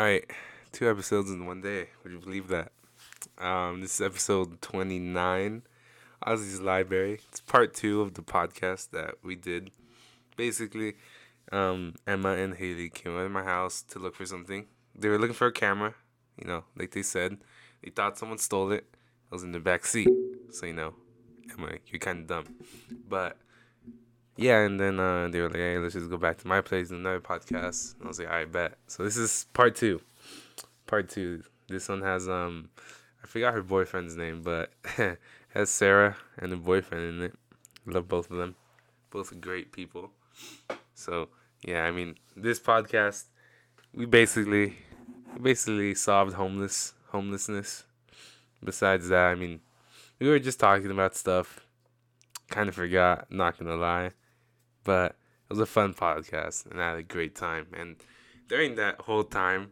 All right, two episodes in one day. Would you believe that? Um, this is episode twenty nine, Ozzy's Library. It's part two of the podcast that we did. Basically, um, Emma and Haley came out of my house to look for something. They were looking for a camera, you know, like they said. They thought someone stole it. It was in the back seat, so you know, Emma, you're kind of dumb, but yeah, and then uh, they were like, "Hey, let's just go back to my place and another podcast." And I was like, "I bet." So this is part two. Part two. This one has um, I forgot her boyfriend's name, but has Sarah and the boyfriend in it. Love both of them. Both great people. So yeah, I mean, this podcast, we basically, we basically solved homeless homelessness. Besides that, I mean, we were just talking about stuff. Kind of forgot, not gonna lie but it was a fun podcast and I had a great time. And during that whole time,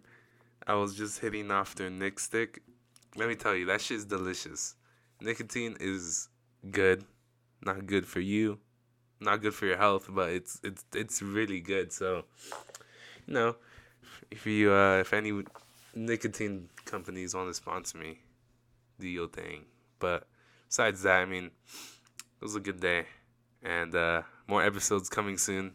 I was just hitting off their Nick stick. Let me tell you, that shit's delicious. Nicotine is good, not good for you, not good for your health, but it's it's it's really good. So, you know, if you uh, if any nicotine companies want to sponsor me, do your thing. But besides that, I mean, it was a good day, and uh, more episodes coming soon.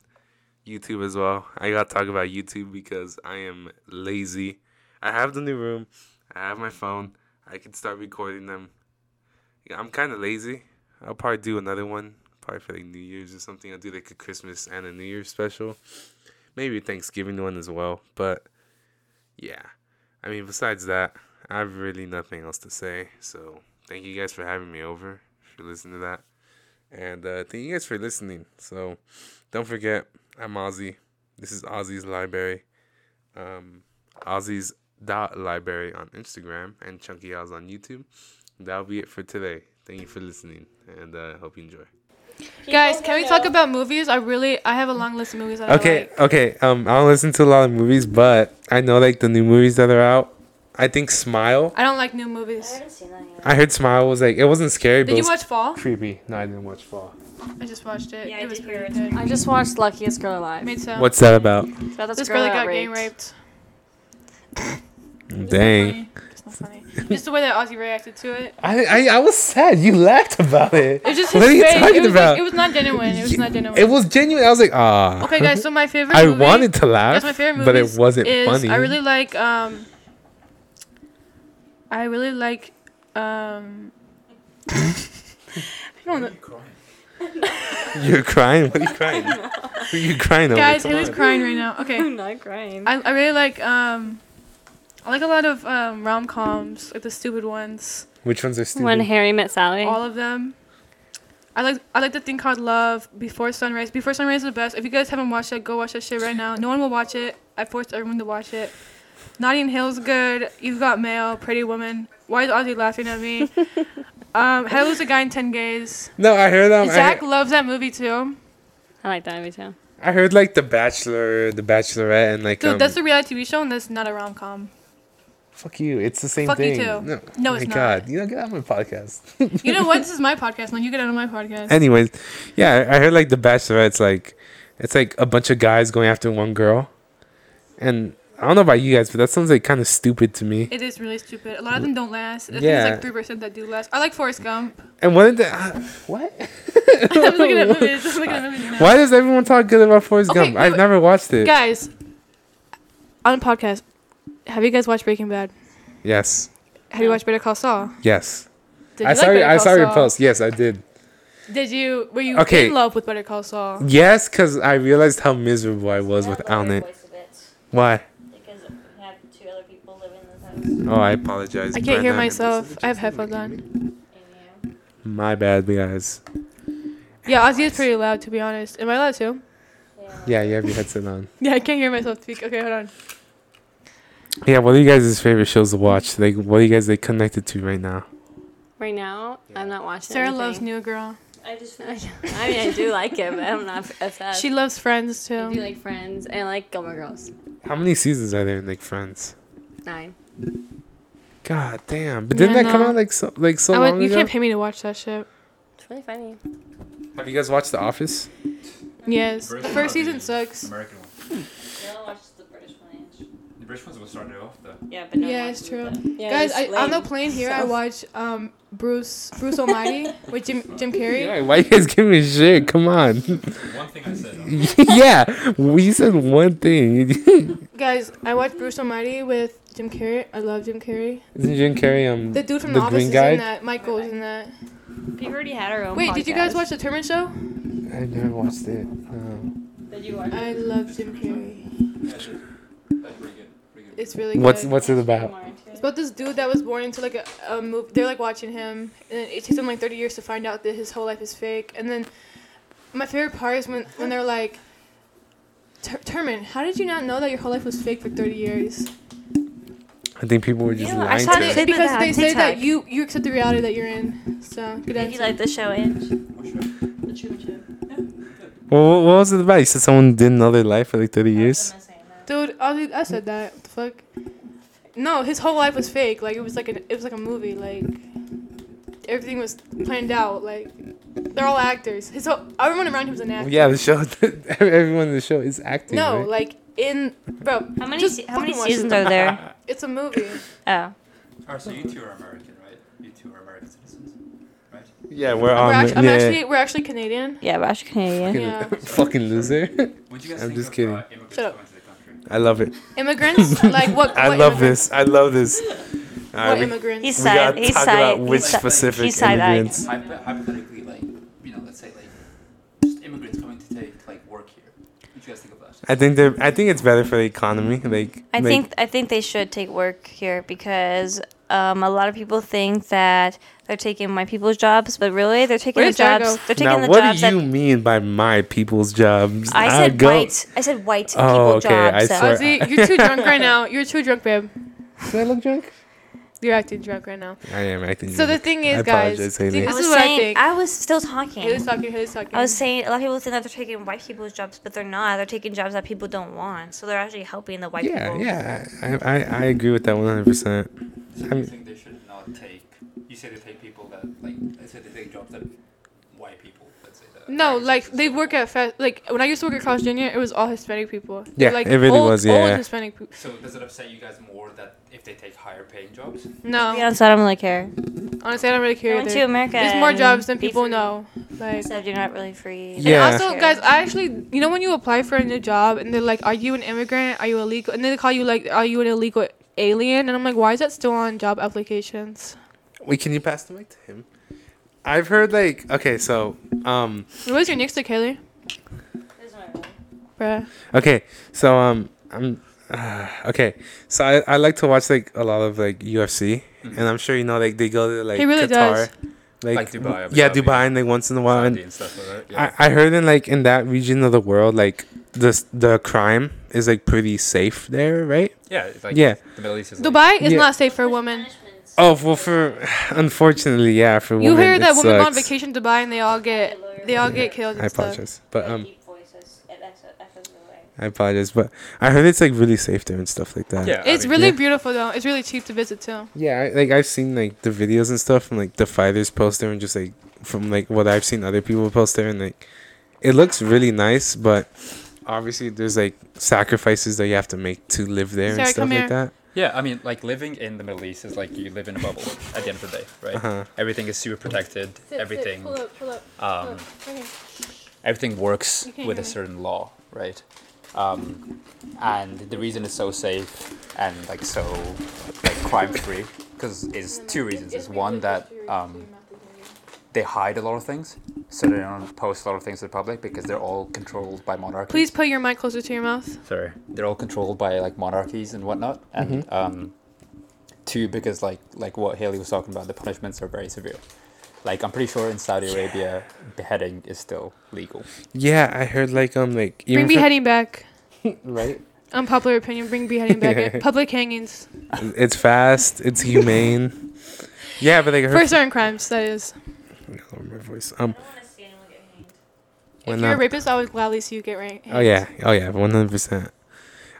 YouTube as well. I gotta talk about YouTube because I am lazy. I have the new room. I have my phone. I can start recording them. I'm kind of lazy. I'll probably do another one, probably for like New Year's or something. I'll do like a Christmas and a New Year's special. Maybe Thanksgiving one as well. But yeah, I mean, besides that, I have really nothing else to say. So thank you guys for having me over. If you listen to that. And uh, thank you guys for listening. So don't forget, I'm Ozzy. This is Ozzy's Library. Um, Ozzy's dot library on Instagram and Chunky Oz on YouTube. That'll be it for today. Thank you for listening, and uh, hope you enjoy. Guys, can we talk about movies? I really, I have a long list of movies Okay, I like. okay. Um, I don't listen to a lot of movies, but I know like the new movies that are out. I think Smile. I don't like new movies. I haven't seen that yet. I heard Smile was like it wasn't scary, but Did it you was watch Fall? creepy. No, I didn't watch Fall. I just watched it. Yeah, I it was pretty it. good. I just watched Luckiest Girl Alive. Made sense. What's that about? It's about this, This girl, girl that that got gang raped. raped. Dang. It's not funny. Just the way that Ozzy reacted to it. I, I I was sad. You laughed about it. It was just what are you face. talking it about? Like, it was not genuine. It was not genuine. It was genuine. I was like, ah. Okay, guys. So my favorite. I movie, wanted to laugh, Guys, my favorite but it wasn't is, funny. I really like. Um. I really like. Um. I don't know. You're crying. What are you crying? Who are you crying over? Guys, Come Haley's on. crying right now. Okay. I'm not crying. I, I really like um I like a lot of um rom coms, like the stupid ones. Which ones are stupid? when Harry met Sally. All of them. I like I like the thing called Love Before Sunrise. Before Sunrise is the best. If you guys haven't watched it, go watch that shit right now. No one will watch it. I forced everyone to watch it. Notting Hill's good. You've got Mail, Pretty Woman. Why is Ozzy laughing at me? um, How to Lose a Guy in Ten Days. no, I heard um, I, Zach heard- loves that movie too. I like that movie too. I heard like The Bachelor, The Bachelorette, and like Dude, um, that's a reality TV show and that's not a rom com. fuck you. It's the same thing. Fuck you too. No, No, oh it's my not. God, you know, get out of my podcast. You know what? This is my podcast. Now you get out of my podcast. Anyways, yeah, I I heard like The Bachelorette's like, it's like a bunch of guys going after one girl, and I don't know about you guys, but that sounds like kind of stupid to me. It is really stupid. A lot of them don't last. I think it's like three percent that do last. I like Forrest Gump. And what did the uh, what? I'm looking at movies. I'm looking at movies now. Why does everyone talk good about Forrest Okay, Gump? wait, I've never watched it. Guys, on the podcast, have you guys watched Breaking Bad? Yes, Have you watched Better Call Saul? yes. Did you I like saw your, Better I Call saw your Saul? post. Yes, I did. Did you? Were you Okay. in love with Better Call Saul? Yes, because I realized how miserable I was without it. Why? Because we had two other people living in this house. Oh, I apologize. I can't hear myself. I have headphones on. My bad, guys. Yeah, Ozzy is pretty loud to be honest. Am I loud too? Yeah, you have your headset on. Yeah, I can't hear myself speak. Okay, hold on. Yeah, what are you guys' favorite shows to watch? Like, what are you guys like connected to right now? Right now, I'm not watching. Sarah anything. loves New Girl. I just. I mean, I do like it, but I'm not obsessed. She loves Friends too. I do too. like Friends and I like Gilmore Girls. How many seasons are there in like Friends? Nine. God damn! But didn't Yeah, that come out like so like so I long would, you ago? can't pay me to watch that shit. It's really funny. Have you guys watched The Office? Yes, the first season sucks. American one. You don't watch the British one. The British ones will start it off though. Yeah, but no Yeah, it's true. Yeah, Guys, I, on the plane here, I So- watched um Bruce Bruce Almighty with Jim Jim Carrey. Yeah, why you guys giving me shit? Come on. One thing I said. yeah, we said one thing. Guys, I watched Bruce Almighty with Jim Carrey. I love Jim Carrey. Isn't Jim Carrey um The dude from The The, Office green is guy? in that. Michael's in that. We've already had our own. Wait, did you guys watch the Truman Show? I never watched it. No. Did you watch? I love Jim Carrey. That's pretty good. Pretty good. It's really What's good. what's it about? It's about this dude that was born into like a, a movie. They're like watching him, and it takes him like 30 years to find out that his whole life is fake. And then my favorite part is when, when they're like, "Ter- Terman, how did you not know that your whole life was fake for 30 years? I think people were just Yeah, I lying saw to the us. because that they on say that you you accept the reality that you're in. So good Did answer. you like the show, Ange? What show? The Truman Show. Well, what, what was it about? You said someone didn't know their life for like 30 years? Dude, I, I said that. What the fuck? No, his whole life was fake. Like it was like an it was like a movie. Like everything was planned out. Like they're all actors. His whole, everyone around him was an actor. Yeah, the show. everyone in the show is acting. No, right? like in bro. How many just se- how many seasons are there? It's a movie. Oh, Alright, so you two are American, right? You two are American citizens, right? yeah, we're we're on. actually, I'm yeah. actually we're actually Canadian. yeah, but actually Canadian. Yeah. Fucking loser. What do you guys I'm think just of kidding. Uh, Shut up. I love it. Immigrants? like what? I love immigrants? this. I love this. What Alright, we, immigrants? He's we side. gotta He's talk side. about which si- specific he's side-eyed. immigrants. Hypo- hypothetically, like, you know, let's say, like, just immigrants coming to take, like, work here. What do you guys think of that? I think they're. I think it's better for the economy. Like. I like- think I think they should take work here because um, a lot of people think that they're taking my people's jobs, but really they're taking Where the jobs. go? They're taking Now, the what jobs What do you that mean by my people's jobs? I I'd said go- white. I said white people Oh, okay, I jobs. swear. Ozzy, you're too drunk right now. You're too drunk, babe. Do I look drunk? You're acting drunk right now. I am acting. Drunk. So the drunk. thing I is, guys, apologize, see, Haley. I this was is what I think. I was still talking. Haley's talking. Haley's talking. I was saying a lot of people think that they're taking white people's jobs, but they're not. They're taking jobs that people don't want. So they're actually helping the white Yeah, people. yeah, yeah. I, I, I agree with that one hundred percent. So I you mean- think they should not take, you say they take people that, like, let's say they take jobs that white people, let's say that. No, like they work at fast. Like when I used to work at Carl's Jr., it was all Hispanic people. Yeah, like it really old, was, Old yeah. Hispanic people. So does it upset you guys more that if they take higher paying jobs? To be No, honest, I don't really care. honestly, I don't really I care. went either. to America. There's more jobs than people free. know. Like. So you're not really free. Yeah. And also, guys, I actually, you know, when you apply for a new job and they're like, "Are you an immigrant? Are you illegal?" And then they call you like, "Are you an illegal alien?" And I'm like, "Why is that still on job applications?" Wait, can you pass the mic to him? I've heard like okay, so um, was your next to Kaylee? Bruh. okay, so um, I'm uh, okay, so I, I like to watch like a lot of like UFC, Mhm. and I'm sure you know like they go to like He really Qatar, does. like, Like Dubai, Abu yeah, Dhabi, Dubai, and like once in a while, and and stuff like that. Yeah. I, I heard in like in that region of the world, like the the crime is like pretty safe there, right? yeah, like Yeah. the Middle East is like, Dubai is Yeah. not safe for women. Oh well, for unfortunately, yeah, for You women, hear that it women go on vacation to Dubai and they all get they all get killed and I stuff. apologize, but um, I apologize, but I heard it's like really safe there and stuff like that. Yeah, I It's mean, really Yeah. beautiful though. It's really cheap to visit too. Yeah, I, like I've seen like the videos and stuff from like the fighters post there and just like from like what I've seen other people post there and like it looks really nice, but obviously there's like sacrifices that you have to make to live there Sarah, and stuff like here. that. Yeah, I mean, like living in the Middle East is like you live in a bubble at the end of the day, right? Uh-huh. Everything is super protected. everything, Pull up, pull up. um, Right here. everything works with a certain law, right? Um, and the reason it's so safe and like so like crime free, because is two reasons. Is one that um, they hide a lot of things, so they don't post a lot of things to the public because they're all controlled by monarchies. Please put your mic closer to your mouth. sorry they're all controlled by like monarchies and whatnot and um two because like like what haley was talking about the punishments are very severe like i'm pretty sure in saudi arabia beheading is still legal Yeah, I heard like um like Bring for- beheading back. right. Unpopular opinion. Bring beheading back. Public hangings It's fast. It's humane. yeah, but like I heard for certain crimes. That is. Lower my voice. Um, If When you're a rapist, I would gladly see you get right. Oh yeah, oh yeah, one hundred percent.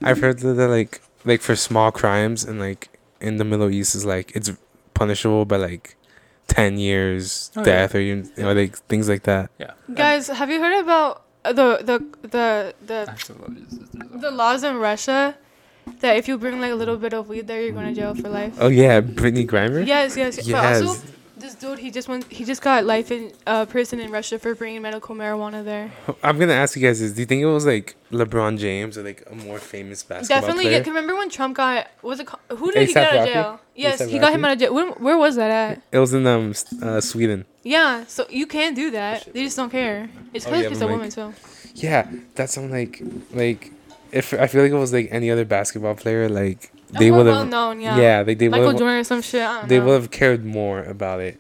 I've heard that, that like like for small crimes and like in the Middle East is like it's punishable by like ten years Oh, yeah. death or even you know like things like that. yeah Guys, have you heard about uh, the the the the the laws in Russia? that if you bring like a little bit of weed there, you're going to jail for life. Oh yeah, Brittney Griner. Yes, yes. But Yes. also, this dude, he just went, he just got life in uh, prison in Russia for bringing medical marijuana there. I'm gonna ask you guys this: Do you think it was like LeBron James or like a more famous basketball player? Definitely. Yeah, player? 'cause remember when Trump got, was it, who did he get out of Rocky? jail? Yes, he got him Rocky? out of jail. When, where was that at? It was in um s- uh, Sweden. Yeah, so you can do that. They just don't care. It's Oh, yeah, a like- woman, so. Yeah, that's I'm like like if I feel like it was like any other basketball player, like they oh, more would well have known, yeah. yeah, like they Michael would Jordan or some shit. They would have cared more about it.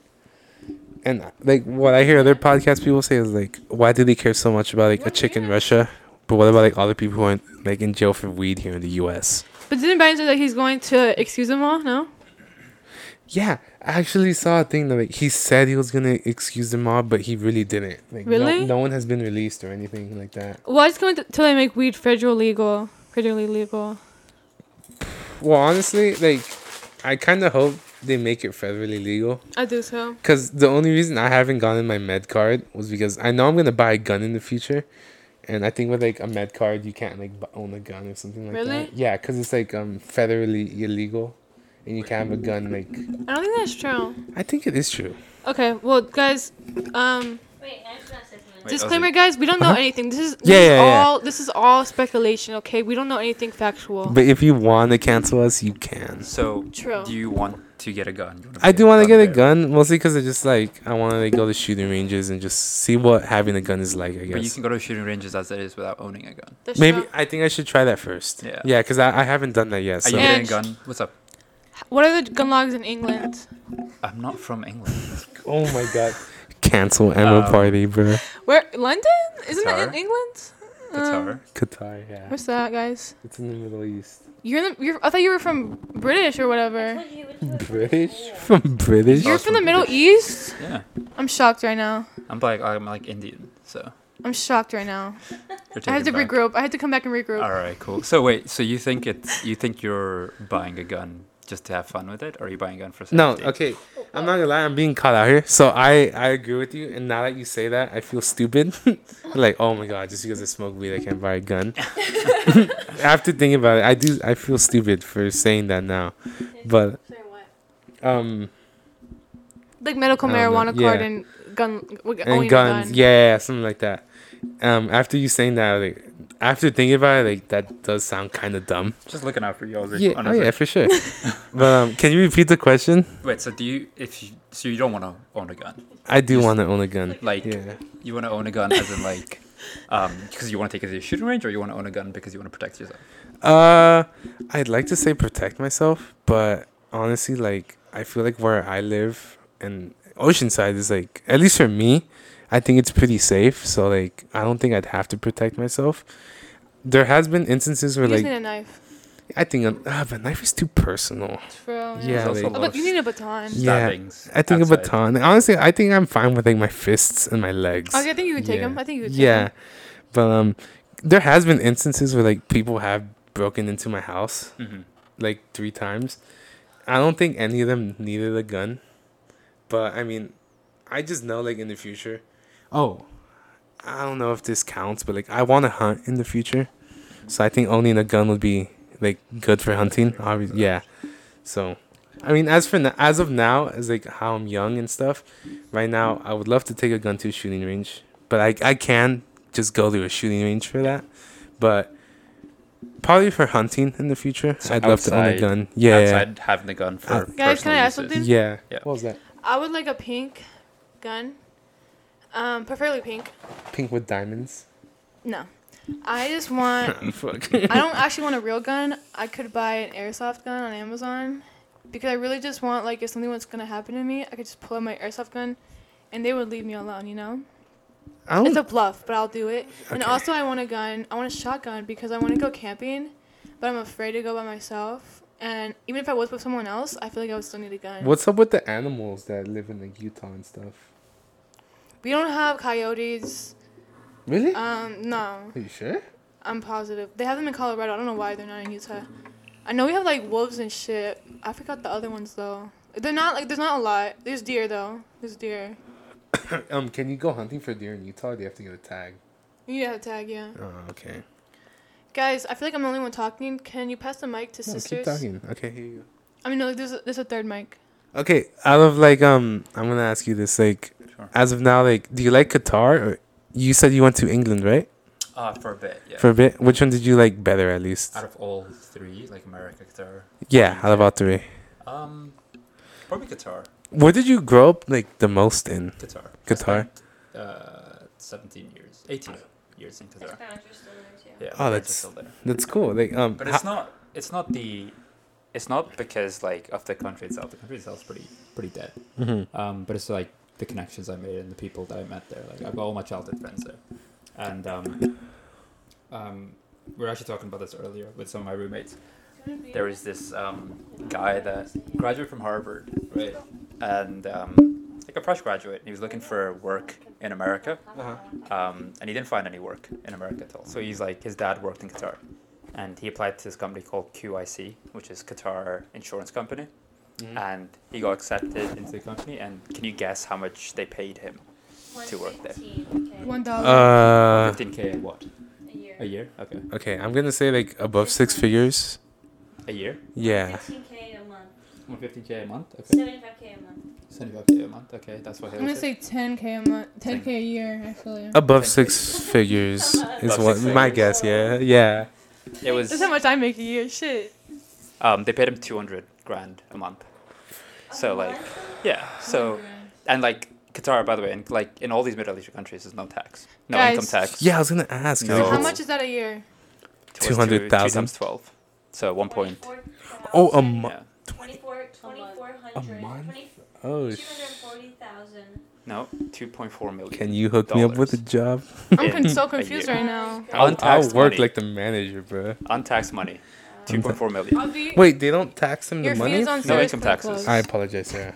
And like what I hear other podcast people say is like, why do they care so much about like a chick in Russia? But what about like other people who aren't like in jail for weed here in the U.S.? But didn't Biden say that he's going to excuse them all? No. Yeah, I actually saw a thing that like he said he was gonna excuse them all, but he really didn't. Like, no- Really? No, one has been released or anything like that. Why Well, it's going to till they make weed federal legal, federally legal. Well, honestly, like I kind of hope they make it federally legal. I do so. Cause the only reason I haven't gotten my med card was because I know I'm gonna buy a gun in the future, and I think with like a med card you can't like own a gun or something like Really? that. Yeah, cause it's like um federally illegal, and you can't have a gun. Like I don't think that's true. I think it is true. Okay, well, guys, um, Wait, I just want to say something. Wait, disclaimer, Ozzy. guys, we don't know Uh-huh. anything. This is this Yeah, yeah, yeah. all this is all speculation. Okay, we don't know anything factual. But if you want to cancel us, you can. So, True. do you want to get a gun? You I do want to get a there? gun mostly because I just like I want to like go to shooting ranges and just see what having a gun is like. I guess. But you can go to shooting ranges as it is without owning a gun. That's Maybe true. I think I should try that first. Yeah. Yeah, because I, I haven't done that yet. Are So you And- getting a gun? What's up? What are the gun laws in England? I'm not from England. oh my god, cancel Emma Um, party, bro. Where London? Isn't it in Qatar? England? Um, Qatar. Qatar, yeah. what's that, guys? It's in the Middle East. You're in the. You're, I thought you were from British or whatever. British? From British? You're from the Middle British. East. Yeah. I'm shocked right now. I'm like I'm like Indian, so I'm shocked right now. I had to back. regroup. I had to come back and regroup. All right, cool. So wait, so you think it's you think you're buying a gun just to have fun with it, or are you buying a gun for safety? No, okay. I'm not gonna lie, I'm being caught out here. So I, I agree with you, and now that you say that, I feel stupid. like, oh my god, just because I smoke weed, I can't buy a gun. After thinking about it, I do. I feel stupid for saying that now, but um, Like medical I don't know. marijuana card Yeah. and gun. and guns, gun. yeah, yeah, yeah, something like that. Um, after you saying that, like, after thinking about it, like, that does sound kind of dumb. Just looking out for you. Ozzy, Yeah, oh yeah, for sure. but um, can you repeat the question? Wait, so do you if you so you don't want to own a gun? I do want to own a gun. Like Yeah. you want to own a gun as in like um because you want to take it to a shooting range, or you want to own a gun because you want to protect yourself? Uh, I'd like to say protect myself, but honestly, like I feel like where I live and Oceanside is like at least for me, I think it's pretty safe. So like I don't think I'd have to protect myself. There has been instances where You like need a knife. I think a, uh, but knife is too personal. True. Yeah, There's like- Oh, but you need a baton. Yeah, I think outside. a baton. Honestly, I think I'm fine with like my fists and my legs. Okay, I think you could take Yeah. them. I think you could. Take Yeah, 'em. but um, there has been instances where like people have broken into my house Mhm. like three times. I don't think any of them needed a gun, but I mean, I just know like in the future. Oh, I don't know if this counts, but like I want to hunt in the future, so I think owning a gun would be like good for hunting. Obviously, yeah. So, I mean, as for n- as of now, as like how I'm young and stuff, right now I would love to take a gun to a shooting range, but I I can just go to a shooting range for that, but. Probably for hunting in the future. So I'd love to own a gun. Yeah. outside having the gun for Uh, Guys, can I ask uses. something? Yeah. Yeah. What was that? I would like a pink gun. Um, preferably pink. Pink with diamonds. No, I just want. Fuck. I don't actually want a real gun. I could buy an airsoft gun on Amazon because I really just want like if something was gonna happen to me, I could just pull out my airsoft gun, and they would leave me alone. You know, I don't. it's a bluff, but I'll do it. And also, I want a gun. I want a shotgun because I want to go camping, but I'm afraid to go by myself. And even if I was with someone else, I feel like I would still need a gun. What's up with the animals that live in like Utah and stuff? We don't have coyotes. Really? Um, no. Are you sure? I'm positive. They have them in Colorado. I don't know why they're not in Utah. I know we have like wolves and shit. I forgot the other ones though. They're not like there's not a lot. There's deer though. There's deer. um, can you go hunting for deer in Utah? Or do you have to get a tag? You need to have a tag, yeah. Oh, okay. Guys, I feel like I'm the only one talking. Can you pass the mic to No, sisters? keep talking. Okay, here you I mean, no, there's a, there's a third mic. Okay, out of like um, I'm gonna ask you this. Like, Sure. as of now, like, do you like Qatar? Or you said you went to England, right? Uh, for a bit, yeah. For a bit. Which one did you like better, at least? out of all three, like America, Qatar, Yeah, out of all three. um, probably Qatar. Where did you grow up like the most in? Qatar. I Qatar. spent, Uh, 17 years, 18 years in Qatar. Yeah, Oh, my parents are that's- still there. That's cool. Like um, But ho- it's not. It's not the. It's not because like of the country itself. The country itself is pretty pretty dead. Mhm. Um, but it's like the connections I made and the people that I met there. Like I've got all my childhood friends there, and um, um, we were actually talking about this earlier with some of my roommates. There is this um, guy that graduated from Harvard, right, and um, like a fresh graduate. He was looking for work in America, Uh-huh. um, and he didn't find any work in America at all. So he's like, his dad worked in Qatar, and he applied to this company called QIC, which is Qatar Insurance Company, Mhm. and he got accepted into the company. And can you guess how much they paid him? to work there. One dollar. Uh, 15k a what? A year? Okay. okay, I'm gonna say like above six figures. A year? Yeah. 15k a month. 115k a month? Okay. 75k a month. 75k a month? Okay, that's what I'm Haley gonna say 10k a month, 10k a year actually. Above six figures is Above what six my figures. guess. Yeah, yeah. It was. That's how much I make a year. Shit. Um, they paid him 200 grand a month. So like, yeah. So and like Qatar, by the way, and like in all these Middle Eastern countries, there's no tax, no Guys. income tax. Yeah, I was gonna ask. No. How much is that a year? Towards two- 200,000? Two times 12. So one point. Oh, a month. Yeah. 24, 2400. A month? 20 Oh, sh- 240,000. No, 2.4 million. can you hook me up with a job? I'm con- so confused right now. I'll, I'll work money. like the manager, bro. Untaxed money. 2.4 million. I'll be. Wait, they don't tax him the money? No service income taxes. close. I apologize, Sarah.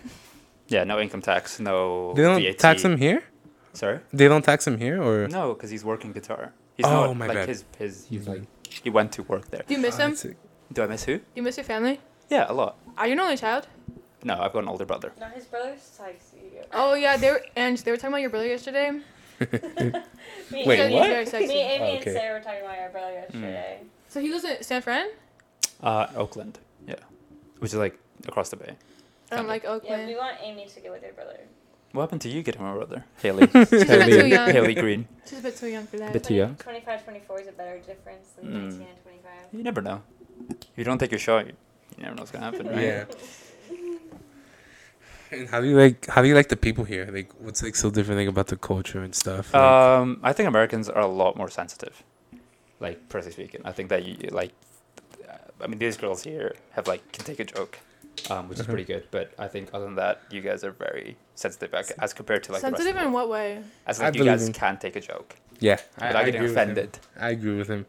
Yeah, no income tax, no They don't VAT. tax him here. Sorry? They don't tax him here, or No, because he's working Qatar. He's Oh, not, my like bad. his his he's Mhm. like he went to work there. Do you miss Oh, him? that's. Do I miss who? Do you miss your family? Yeah, a lot. Are you an only child? No, I've got an older brother. No, his brother's Sykes. Oh yeah, they were and they were talking about your brother yesterday. Me, Wait, He's what? very sexy. Me, Amy, Oh, and. Sarah were talking about our brother yesterday. So he lives in San Fran. Uh, Oakland. Yeah, which is like across the bay. I don't Kinda. like Yeah, Oakland. we want Amy to get with her brother. What happened to you getting my brother? Haley. She's a bit too Haley, young. Haley Green. She's a bit too young for that. Bit too young. 25, 24 is a better difference than Mm. 19 and 25. You never know. If you don't take your shot, you, you never know what's gonna happen, right? Yeah. And how do you like? How do you like the people here? Like, what's like so different like, about the culture and stuff? Like, Um, I think Americans are a lot more sensitive. Like personally speaking, I think that you like. uh, I mean, these girls here have like can take a joke, um, which is Uh-huh. pretty good. But I think other than that, you guys are very sensitive like, as compared to like the rest of Sensitive the in world. what way? As I like you guys him. can take a joke yeah, without getting agree with him. offended. I agree with him.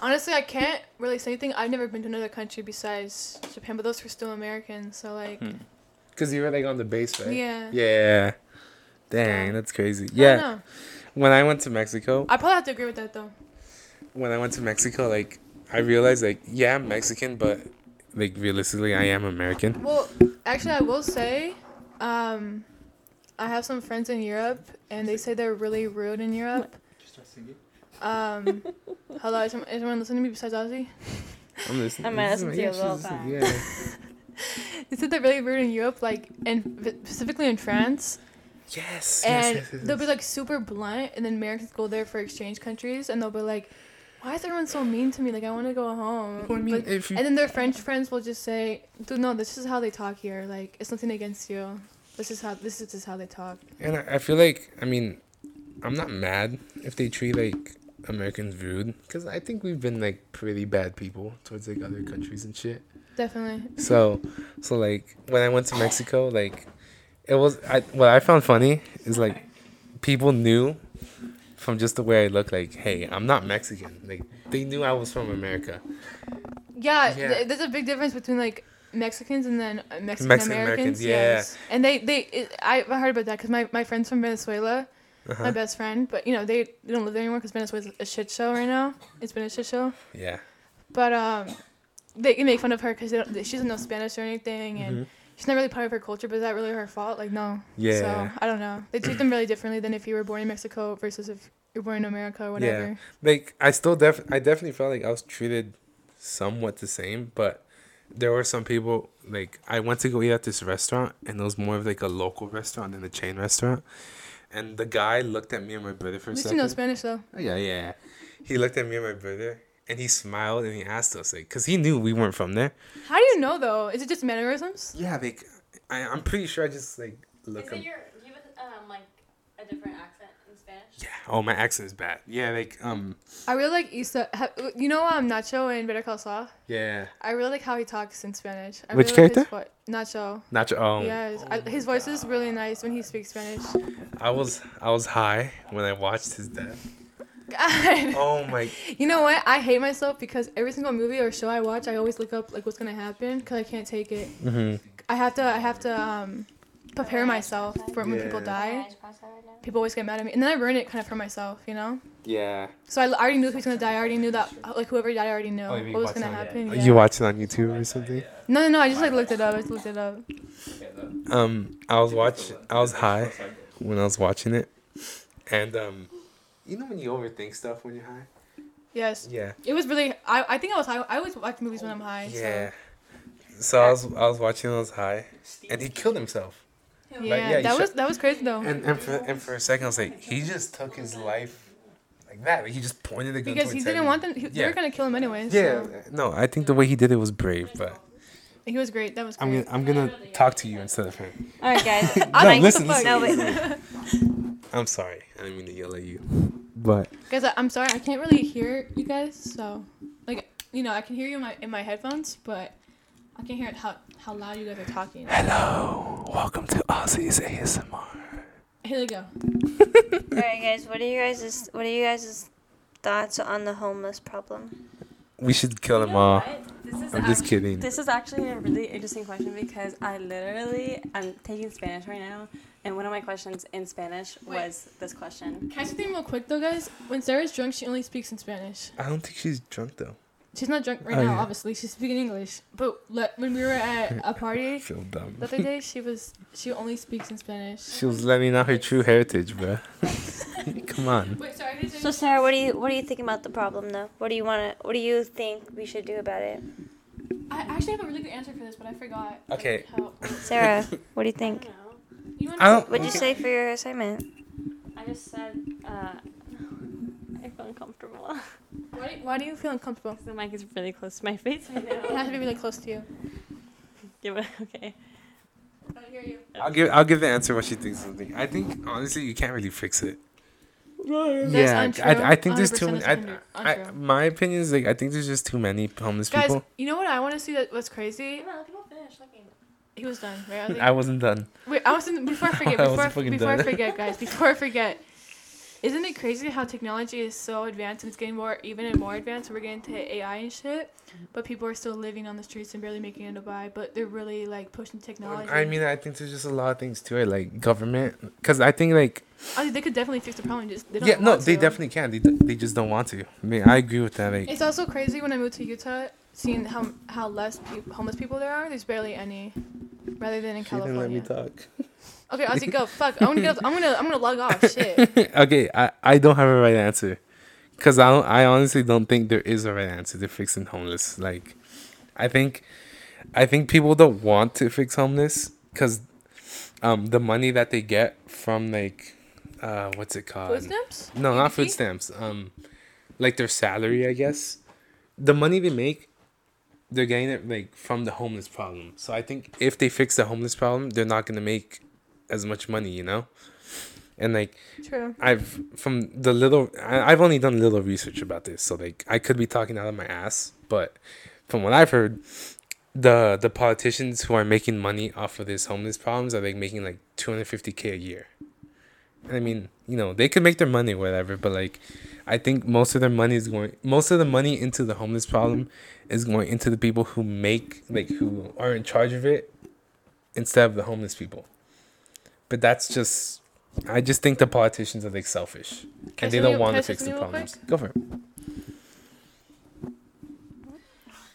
Honestly, I can't really say anything. I've never been to another country besides Japan, but those were still American. So like, Hmm. Cause you were like on the base, right? yeah. Yeah. Dang, that's crazy. I don't Yeah. know. When I went to Mexico, I probably have to agree with that though. when I went to Mexico, like I realized like yeah, I'm Mexican, but like realistically, I am American. Well, actually, I will say, um, I have some friends in Europe, and they say they're really rude in Europe. Just start singing. Um, hello, is someone, is someone listening to me besides Ozzy? I'm listening. I'm this is- listen to you yeah, a little she's- time. Yeah. They said they're really rude in Europe, like, and specifically in France. Yes. yes, and yes, yes, they'll be like super blunt, and then Americans go there for exchange countries, and they'll be like, "Why is everyone so mean to me? Like, I want to go home." Well, I mean, Like, you and then their French friends will just say, "Dude, no, this is how they talk here. Like, it's nothing against you. This is how this is just how they talk." And I, I feel like, I mean, I'm not mad if they treat like Americans rude, because I think we've been like pretty bad people towards like other countries and shit. Definitely. So, so like when I went to Mexico, like it was I what I found funny is like people knew from just the way I look, like, hey, I'm not Mexican. Like they knew I was from America. Yeah, Yeah. th- there's a big difference between like Mexicans and then uh, Mexican, Mexican Americans. Yeah. Yes. And they they it, I heard about that because my my friends from Venezuela, my Uh-huh. best friend, but you know they, they don't live there anymore because Venezuela's a shit show right now. It's been a shit show. Yeah. But um, they can make fun of her because she doesn't know Spanish or anything, and Mhm. she's not really part of her culture. But is that really her fault? Like no. Yeah. So I don't know. They treat them really differently than if you were born in Mexico versus if you're born in America or whatever. Yeah. like I still def I definitely felt like I was treated somewhat the same, but there were some people like I went to go eat at this restaurant and it was more of like a local restaurant than a chain restaurant. And the guy looked at me and my brother for a least you know Spanish though. Oh, yeah, yeah. He looked at me and my brother and he smiled and he asked us like cuz he knew we weren't from there. How do you know though? Is it just mannerisms? Yeah, like I I'm pretty sure I just like look Is him. it your you have um like a different accent in Spanish? Yeah. Oh, my accent is bad. Yeah, like um I really like Issa. ha- You know um Nacho in Better Call Saul. yeah. I really like how he talks in Spanish. I Which really like character? vo- Nacho. Not your oh. Yes, I, his voice is really nice when he speaks Spanish. I was I was high when I watched his death. God. Oh my You know what? I hate myself because every single movie or show I watch, I always look up like what's gonna happen because I can't take it. Mhm. I have to. I have to um, prepare myself for when people die. People always get mad at me, and then I ruin it kind of for myself, you know. Yeah. So I, I already knew who's gonna die. I already knew that like whoever died, I already knew Oh, what was gonna happen. Yeah. You watch it on YouTube or something? No, no, no. I just like looked it up. I just looked it up. Um, I was watch I was high when I was watching it, and um, you know when you overthink stuff when you're high. Yes. Yeah. It was really. I, I think I was high. I always watch movies when I'm high. Yeah. So I was I was watching I was high, and he killed himself. So. Like, Yeah. yeah, that should- was that was crazy though. And and for and for a second I was like, he just took his life like that. Like he just pointed the gun because he didn't Eddie. want them. He, They were gonna kill him anyways. Yeah. so. No, I think the way he did it was brave, but He was great. That was Great. I'm gonna I'm gonna talk to you instead of him. All right, guys. No, Mike, listen, listen. No, wait. I'm sorry. I didn't mean to yell at you. But Guys, I, I'm sorry. I can't really hear you guys. So, like, you know, I can hear you in my in my headphones, but I can't hear how how loud you guys are talking. hello, welcome to Ozzy's ASMR. Here we go. All right, guys. What are you guys' What are you guys' thoughts on the homeless problem? We should kill them all. This is I'm just kidding. This is actually a really interesting question because I literally I'm taking Spanish right now, and one of my questions in Spanish Wait. was this question. Can I say something real quick though, guys? When Sarah's drunk, she only speaks in Spanish. I don't think she's drunk though. She's not drunk right Oh, now, yeah. obviously. She's speaking English. But le- when we were at a party feel dumb. the other day, she was she only speaks in Spanish. She was letting out her true heritage, bruh. Come on. Wait, sorry. I didn't say- So, Sarah, what do you What do you think about the problem, though? What do you want to What do you think we should do about it? I actually have a really good answer for this, but I forgot. like, Okay. How, Sarah, what do you I think? don't know. you I don't. What'd you say for your assignment? I just said uh, I feel uncomfortable. Why do, why do you feel uncomfortable? the mic is really close to my face right It has to be really close to you. yeah, but, okay. I hear you. I'll give. I'll give the answer what she thinks. of the thing. I think honestly, you can't really fix it. yeah. I, I think there's too many. is I. I, my opinion is like I think there's just too many homeless Guys, people. you know what I want to see that what's crazy? Come on, let people finish looking. He was done, right? I think- I wasn't done. Wait, I wasn't before I forget. Before, wasn't I, fucking before I forget, guys. Before I forget, isn't it crazy how technology is so advanced and it's getting more, even and more advanced? We're getting to AI and shit, but people are still living on the streets and barely making it by. But they're really like pushing technology. I mean, I think there's just a lot of things to it, like government. Because I think like I think they could definitely fix the problem. Just they don't yeah, no, want they to. definitely can. They, they just don't want to. I mean, I agree with that. Like It's also crazy when I moved to Utah, seeing how how less peop homeless people there are. There's barely any, rather than in she didn't let me California. talk. Okay, Ozzy, go. Fuck. I'm gonna get. I'm gonna. I'm gonna log off. Shit. okay, I, I don't have a right answer, cause I don't, I honestly don't think there is a right answer to fixing homeless. Like, I think, I think people don't want to fix homeless, cause, um, the money that they get from like, uh, what's it called? Food stamps? No, not food stamps. Um, like their salary, I guess. The money they make, they're getting it like from the homeless problem. So I think if they fix the homeless problem, they're not gonna make as much money, you know. And like True. I've from the little, I, I've only done little research about this, so like I could be talking out of my ass, but from what I've heard, the the politicians who are making money off of this homeless problems are like making like two hundred fifty k a year. I mean, you know, they could make their money, whatever, but like, I think most of their money is going, most of the money into the homeless problem is going into the people who make, like, who are in charge of it instead of the homeless people. But that's just, I just think the politicians are like selfish and they don't want to fix the problems. Go for it.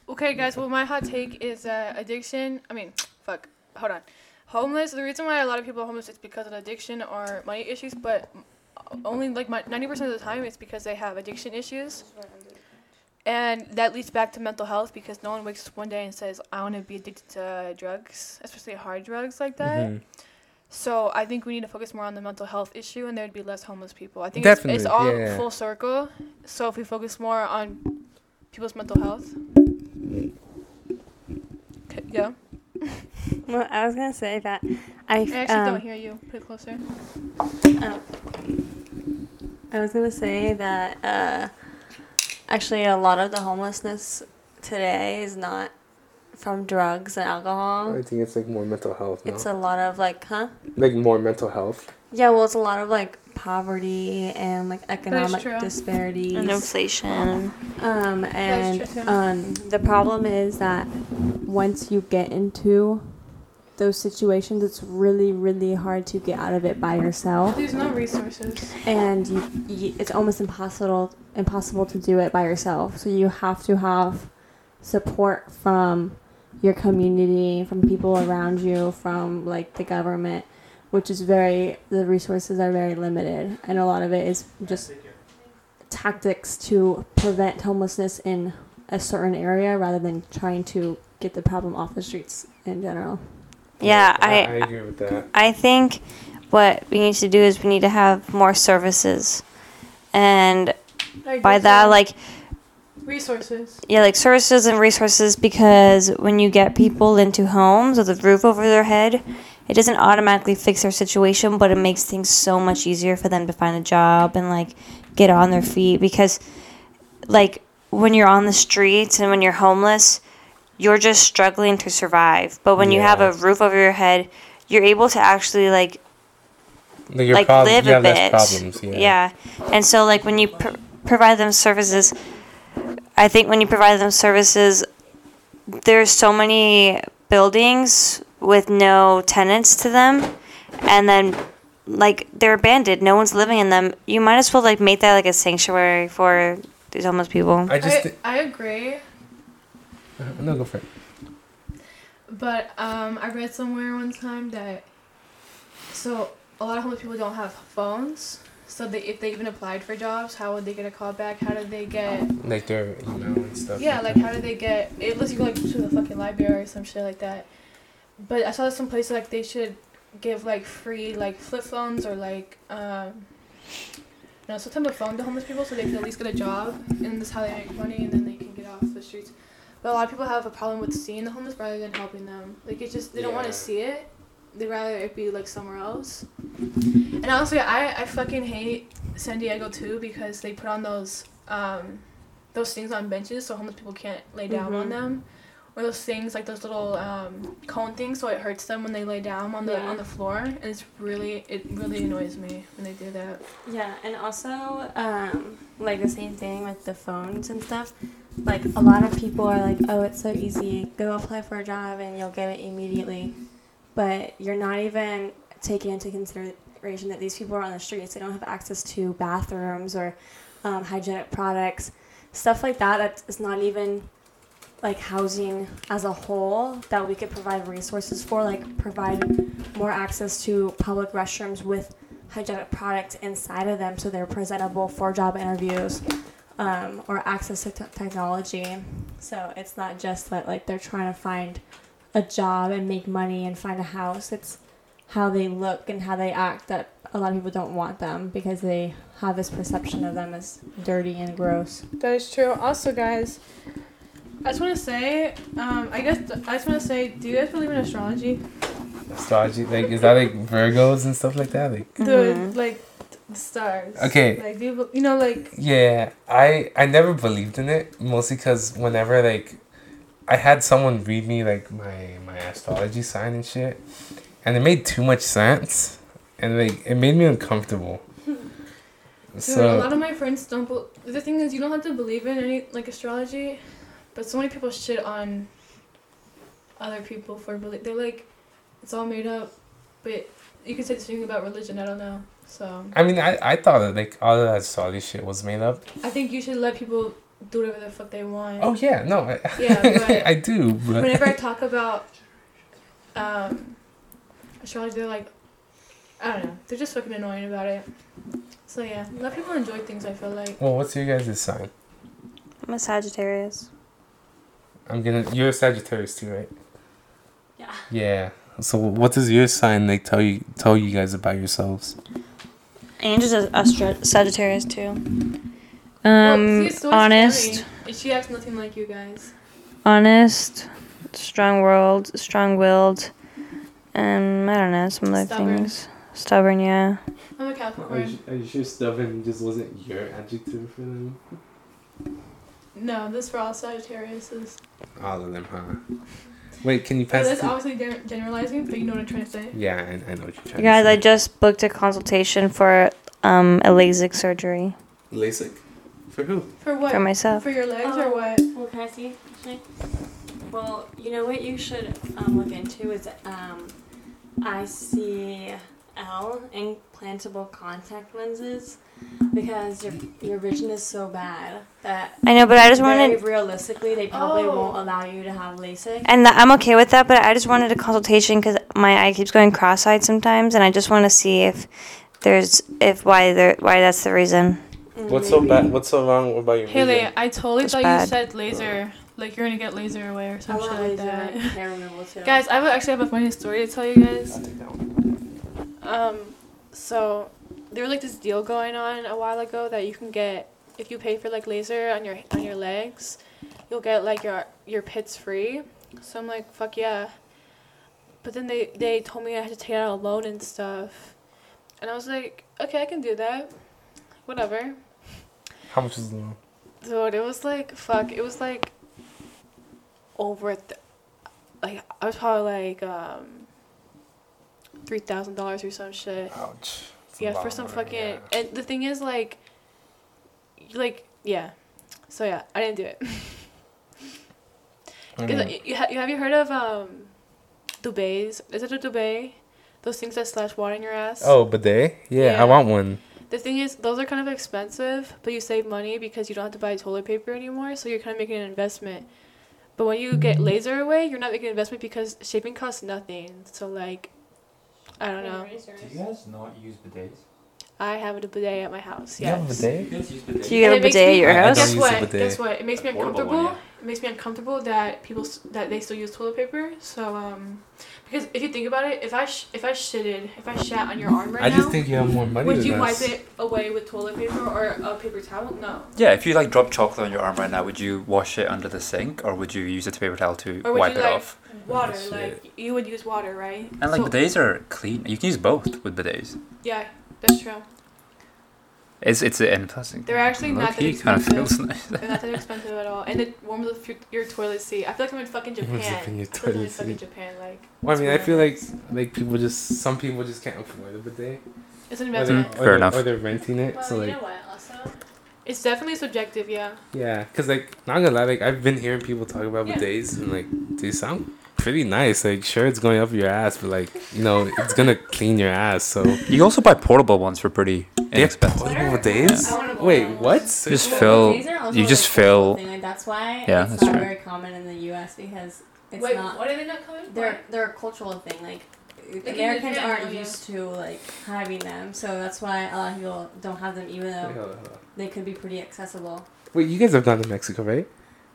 Okay, guys. Well, my hot take is uh, addiction. I mean, fuck. Hold on. Homeless. The reason why a lot of people are homeless is because of addiction or money issues. But only like ninety percent of the time it's because they have addiction issues, and that leads back to mental health because no one wakes up one day and says I want to be addicted to drugs, especially hard drugs like that. Mhm. So I think we need to focus more on the mental health issue, and there'd be less homeless people. I think it's, it's all yeah. full circle. So if we focus more on people's mental health, okay, yeah. Well, I was gonna say that I, I actually um, don't hear you. Put it closer. Oh. I was gonna say that uh, actually a lot of the homelessness today is not from drugs and alcohol. I think it's like more mental health. No? It's a lot of like, huh? like more mental health. Yeah, well, it's a lot of like poverty and like economic true. disparities. And inflation. Um, and true, um, the problem is that once you get into those situations, it's really, really hard to get out of it by yourself, There's no resources. and you, you, it's almost impossible impossible to do it by yourself. So you have to have support from your community, from people around you, from like the government, which is very the resources are very limited, and a lot of it is just tactics to prevent homelessness in a certain area rather than trying to get the problem off the streets in general. Yeah, I, I, agree with that. I think what we need to do is we need to have more services. And by that, like, resources. yeah, like services and resources because when you get people into homes with a roof over their head, it doesn't automatically fix their situation, but it makes things so much easier for them to find a job and like get on their feet because like when you're on the streets and when you're homeless, you're just struggling to survive. But when you have a roof over your head, you're able to actually like Like your like prob- live you a have bit. less problems. Yeah. Yeah. And so like when you pr- provide them services, I think when you provide them services, there's so many buildings with no tenants to them, and then like they're abandoned. No one's living in them. You might as well like make that like a sanctuary for these homeless people. I just I, thi- I agree, no go for it. but um, I read somewhere one time that so a lot of homeless people don't have phones. So they, if they even applied for jobs, how would they get a call back? How did they get? Like their email and stuff. Yeah, like how did they get? Unless you go like to the fucking library or some shit like that. But I saw some places like they should give like free like flip phones or like um, you know some type of phone to homeless people so they can at least get a job and this is how they make money and then they can get off the streets. But a lot of people have a problem with seeing the homeless rather than helping them. Like it's just they don't want to see it. They rather it be like somewhere else. And honestly, I I fucking hate San Diego too because they put on those um those things on benches so homeless people can't lay down on Mhm. them. Or those things like those little um, cone things so it hurts them when they lay down on the Yeah. on the floor and it's really it really annoys me when they do that. Yeah, and also um, like the same thing with the phones and stuff. Like a lot of people are like, "Oh, it's so easy. Go apply for a job and you'll get it immediately." But you're not even taking into consideration that these people are on the streets. They don't have access to bathrooms or um, hygienic products, stuff like that. That is not even like housing as a whole that we could provide resources for. Like provide more access to public restrooms with hygienic products inside of them so they're presentable for job interviews um, or access to t- technology. So it's not just that like they're trying to find a job and make money and find a house. It's how they look and how they act that a lot of people don't want them because they have this perception of them as dirty and gross. That is true. Also, guys, I just want to say, um, I guess I just want to say, do you guys believe in astrology? Astrology, like is that like Virgos and stuff like that? Like The like the stars. Okay. Like do you, be- you know like yeah, I I never believed in it mostly because whenever like I had someone read me like my my astrology sign and shit, and it made too much sense, and like it made me uncomfortable. Dude, a lot of my friends don't. Be- the thing is, you don't have to believe in any like astrology, but so many people shit on other people for believe. They're like, it's all made up, but you can say the same thing about religion. I don't know. So I mean, I I thought that like all of that astrology shit was made up. I think you should let people do whatever the fuck they want. Oh yeah, no, I, Yeah, but- I do. But Whenever I talk about um, astrology, they're like, I don't know. They're just fucking annoying about it. So yeah, let people enjoy things. I feel like. Well, what's your guys' sign? I'm a Sagittarius. I'm gonna. You're a Sagittarius too, right? Yeah. Yeah. So what does your sign like tell you tell you guys about yourselves? Angel's a, a Stra- Sagittarius too. Well, Um, see, it's so honest, scary. She acts nothing like you guys. honest, strong-willed, strong-willed, and I don't know some other Stubborn. things. Stubborn, yeah. I'm a Capricorn. are you sure stubborn just wasn't your adjective for them? No, this for all Sagittariuses. All of them, huh? Wait, can you So pass? that's obviously gen- generalizing, but you know what I'm trying to say. yeah, I, I know what you're trying Guys, to I say. just booked a consultation for um a LASIK surgery LASIK. For who? For what? for myself. For your legs or Oh. what? Well, can I see? Actually? Well, you know what you should um, look into is um, ICL, implantable contact lenses, because your your vision is so bad that I know, but I just very wanted, realistically they probably Oh. won't allow you to have LASIK. and th- I'm okay with that. But I just wanted a consultation because my eye keeps going cross-eyed sometimes, and I just want to see if there's if why there why that's the reason. What's so bad? What's so wrong about your Haley, vision? I totally That's thought you said laser. Like you're gonna get laser away or I some want shit like laser that. and hair removal too. Guys, I have actually have a funny story to tell you guys. I'll take that one. Um, so there was like this deal going on a while ago that you can get if you pay for like laser on your on your legs, you'll get like your your pits free. So I'm like, fuck yeah. But then they they told me I had to take out a loan and stuff, and I was like, okay, I can do that, whatever. How much is the loan? Dude, it was like fuck. It was like over th- like I was probably like um three thousand dollars or some shit. Ouch. A Yeah, for some fucking. yeah. And the thing is, like, like yeah. So yeah, I didn't do it. I Is mean, it- you, ha- you have you heard of um? Is it a duvet? Those things that slash water in your ass. oh, bidet? Yeah, Yeah. I want one. The thing is, those are kind of expensive, but you save money because you don't have to buy toilet paper anymore. So you're kind of making an investment. But when you get mm-hmm. laser away, you're not making an investment because shaving costs nothing. So like, I don't know. Do you guys not use bidets? I have a bidet at my house. You Yes. have a bidet? You guys use bidets? Do you have a it makes bidet at your I- I house? don't Guess what? Guess what? It makes me uncomfortable. one, It makes me uncomfortable that people that they still use toilet paper. So um, because if you think about it, if I sh- if I shitted, if I shat on your arm right I now, just think you have more money would than you us. wipe it away with toilet paper or a paper towel? No. Yeah, if you like drop chocolate on your arm right now, would you wash it under the sink or would you use a paper towel to Or wipe you, it like, off? Water, like you would use water, right? And like So- bidets are clean. You can use both with bidets. Yeah, that's true. It's it's and plus They're actually not that low-key kind of expensive. feels nice. They're not that expensive at all, and it warms up your, your toilet seat. I feel like I'm in fucking Japan. Warms up in your I feel like I'm in fucking seat. Japan. Like Well, I mean, I feel like like people just some people just can't afford a bidet. it's an they're, investment. or Fair they're- enough. Or they're renting it, so like You know what? Also, It's definitely subjective, yeah. yeah, cause like not gonna lie, like I've been hearing people talk about Yeah. bidets and like they sound pretty nice. Like sure, it's going up your ass, but like you know, it's gonna clean your ass. So You also buy portable ones for pretty they have inexpensive. portable bidets. I Wait, on one. what? Just Well, fill. these are also You just a cultural fill. Thing. Like that's why Yeah, it's that's not right. very common in the U.S. because it's Wait, not. what are they not coming? They're they're a cultural thing. Like in Americans Japan, aren't yeah. used to like having them, so that's why a lot of people don't have them, even Wait, though hold on, hold on. they could be pretty accessible. Wait, you guys have gone to Mexico, right?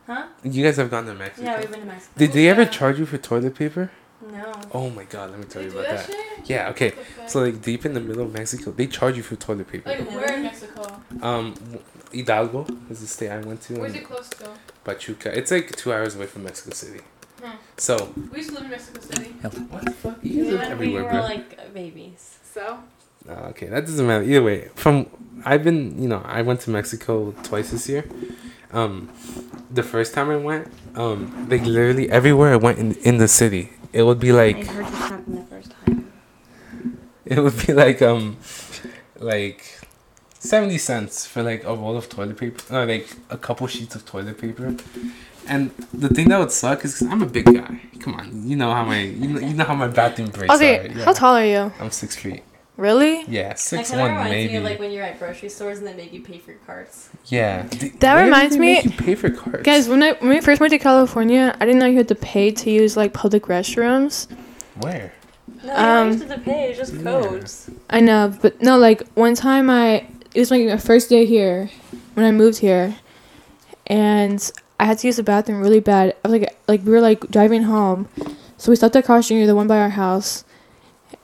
Huh? You guys have gone to Mexico. Yeah, we've been to Mexico. Did they ever Yeah. charge you for toilet paper? No. Oh my god, let me tell They you about that, that. Yeah, okay. What? So like deep in the middle of Mexico, they charge you for toilet paper. like where in Mexico? Um, Hidalgo is the state I went to. Where's it close to? Pachuca. It's like two hours away from Mexico City. Hmm. So We used to live in Mexico City. what the fuck? You guys live When we were bro. like babies. So Oh, okay, that doesn't matter. Either way, from I've been, you know, I went to Mexico twice this year. Um, the first time I went, um, like literally everywhere I went in in the city, it would be like. I like heard this happen the first time. it would be like um, like seventy cents for like a roll of toilet paper, or like a couple sheets of toilet paper. And the thing that would suck is because I'm a big guy. Come on, you know how my you know, you know how my bathroom breaks okay, are. Yeah. how tall are you? I'm six feet. Really? Yeah, That six kind of one reminds maybe. me of like when you're at grocery stores and they make you pay for your carts. Yeah. That Where reminds me- make you pay for carts, Guys, when I when we first went to California, I didn't know you had to pay to use like public restrooms. where? No, you Um, don't have to pay. It's just codes. I know, but no, like one time I it was like my first day here when I moved here, and I had to use the bathroom really bad. I was like, like we were like driving home, so we stopped at Carl's Jr., the one by our house,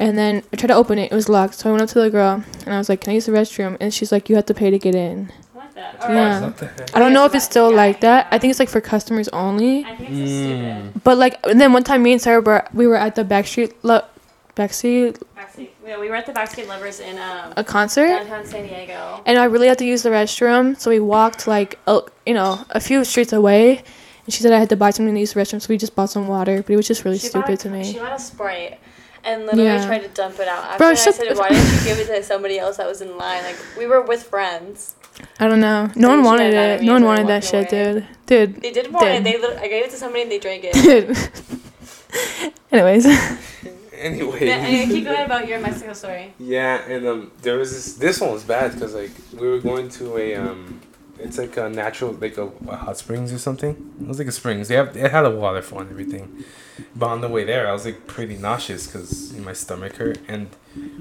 and then I tried to open it. It was locked, so I went up to the girl and I was like, "Can I use the restroom?" And she's like, "You have to pay to get in." I like that. Yeah. What the heck? I don't know if it's still yeah, like that. I think it's like for customers only. I think it's so Mm. stupid. But like, and then one time, me and Sarah were we were at the Backstreet lo- Backstreet Backseat. Yeah, we were at the Backseat Lovers in um, a concert. downtown San Diego. and I really had to use the restroom, so we walked like a, you know a few streets away. And she said I had to buy something to use the restroom, so we just bought some water. But it was just really She stupid a- to me. She bought a Sprite and literally Yeah. tried to dump it out. After Bro, I said, the- why didn't you give it to somebody else that was in line? Like, we were with friends. I don't know. So No one wanted it. No one wanted that shit, away. dude. Dude. They did want Did. it. They lit- I gave it to somebody and they drank it. Dude. Anyways, Anyway. yeah, anyway, keep going about your Mexico story. Yeah, and um, there was this. This one was bad because like we were going to a um, it's like a natural like a, a hot springs or something. It was like a springs. They have it had a waterfall and everything, but on the way there I was like pretty nauseous because my stomach hurt. And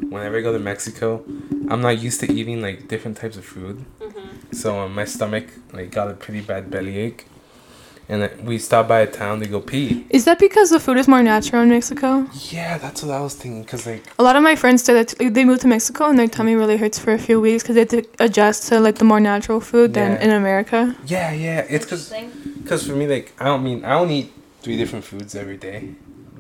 whenever I go to Mexico, I'm not used to eating like different types of food, Mm-hmm. so um, my stomach like got a pretty bad bellyache. And then we stopped by a town to go pee. is that because the food is more natural in Mexico? Yeah, that's what I was thinking. Cause like A lot of my friends said that like, they moved to Mexico and their tummy really hurts for a few weeks because they had to adjust to like the more natural food than Yeah. in America. yeah, yeah, it's cause Interesting. Because for me, like, I don't mean I don't eat three different foods every day.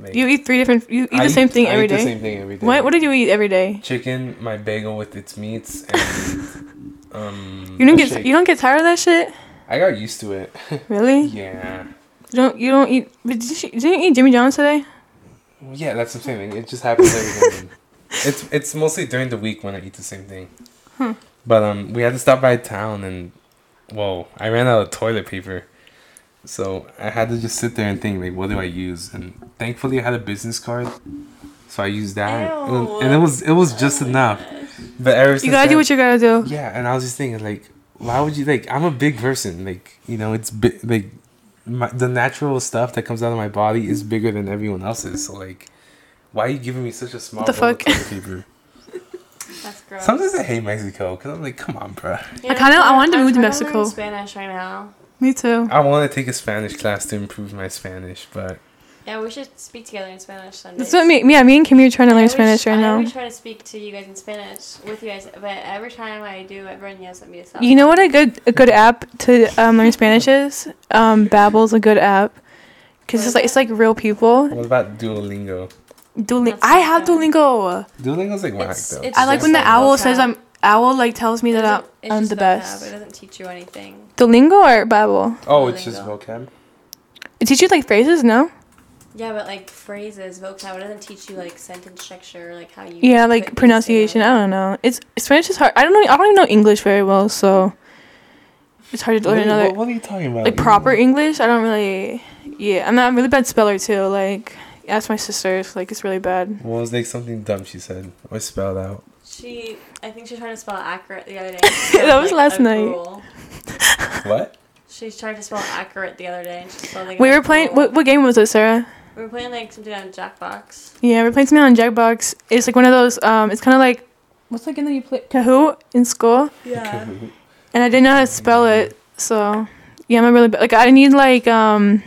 Like, You eat three different. You eat I the same thing I eat day. the same thing every day. What What did you eat every day? Chicken, my bagel with its meats, and um. You don't get shake. you don't get tired of that shit. I got used to it. Really? yeah. You don't you don't eat? But did you, did you eat Jimmy John's today? Yeah, that's the same thing. It just happens every day. It's it's mostly during the week when I eat the same thing. Hmm. But um, we had to stop by town, and whoa, I ran out of toilet paper, so I had to just sit there and think like, what do I use? And thankfully, I had a business card, so I used that, and, and it was it was just enough. But ever You gotta do what you gotta do. yeah, and I was just thinking like, why would you like? I'm a big person, like you know, it's bi- like my, the natural stuff that comes out of my body is bigger than everyone else's. So like, why are you giving me such a small the roll of fuck? toilet paper? That's gross. Sometimes I hate Mexico because I'm like, come on, bro. Yeah, I kinda- I I'm- wanted to I'm move to trying Mexico. learn Spanish right now. Me too. I want to take a Spanish class to improve my Spanish, but Yeah, we should speak together in Spanish Sundays. That's what me. Yeah, me and Kimmy are trying to learn always- Spanish right I now. always try to speak to you guys in Spanish with you guys, but every time I do, everyone yells at me to stop. You know what a good a good app to um, learn Spanish is? Um, Babbel's a good app because it's like it's like real people. what about Duolingo? Duolingo. I have good. Duolingo. Duolingo's like whack It's- though. it's I like when the like owl vocab. says I'm. Owl like tells me It that I'm, it's I'm the vocab, best. It doesn't teach you anything. Duolingo or Babbel? oh, it's just Duolingo. vocab. It teaches like phrases, no? Yeah, but like phrases, vocab, it doesn't teach you like sentence structure, like how you. Yeah, like pronunciation. I don't know. It's Spanish is hard. I don't know. I don't even know English very well, so it's hard to learn are another what, what are you talking about? like proper English. I don't really. Yeah, I'm not I'm really bad speller too. Like ask my sisters. Like it's really bad. What was like something dumb she said or spelled out? She, I think she was trying to spell accurate the other day. That was last night. What? She tried to spell accurate the other day, and she spelled like. We were playing. What, what game was it, Sarah? We were playing like something on Jackbox. Yeah, we're playing something on Jackbox. It's like one of those. Um, it's kind of like what's the game that you play Kahoot in school, Yeah. and I didn't know how to spell it. So yeah, I'm a really bad. Like I need like um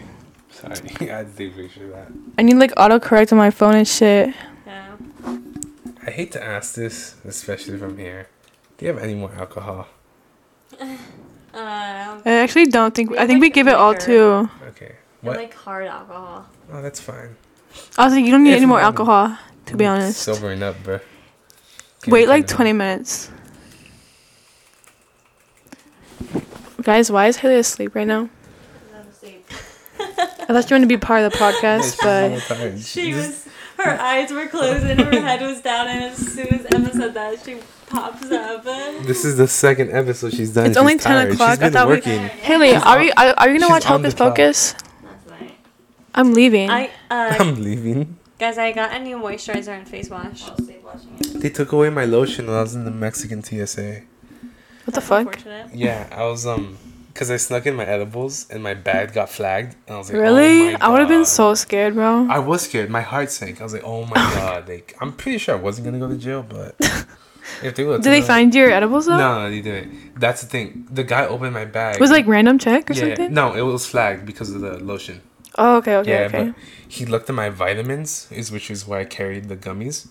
Sorry, I had to take a picture that. I need like autocorrect on my phone and shit. Yeah. I hate to ask this, especially from here. Do you have any more alcohol? Uh, I actually don't think. We I think we like give it all to. Okay. I like hard alcohol. Oh, that's fine. I was like, you don't need If any more you- alcohol. To be honest, Sobering up, bro. wait like 20 minutes. Guys, why is Haley asleep right now? I thought you wanted to be part of the podcast, but She was. Her eyes were closed and her head was down, and as soon as Emma said that, she pops up. This is the second episode she's done. It's She's only 10 tired. o'clock. She's I been thought we- working. Haley, are we are, are you gonna She's watch on the Hocus clock. Pocus? That's right. I'm leaving. I uh, I'm leaving. guys, I got a new moisturizer and face wash. They took away my lotion when I was in the Mexican TSA. what the That's fuck? Yeah, I was um because I snuck in my edibles and my bag got flagged, and I was like, Really? Oh my I would have been so scared, bro. I was scared. My heart sank. I was like, oh my god. Like, I'm pretty sure I wasn't gonna go to jail, but if they would, Did they find your edibles though? No, no, they didn't. That's the thing. The guy opened my bag. It Was like random check or yeah, something? no, it was flagged because of the lotion. Oh, okay, okay, yeah, okay. but he looked at my vitamins, is which is why I carried the gummies.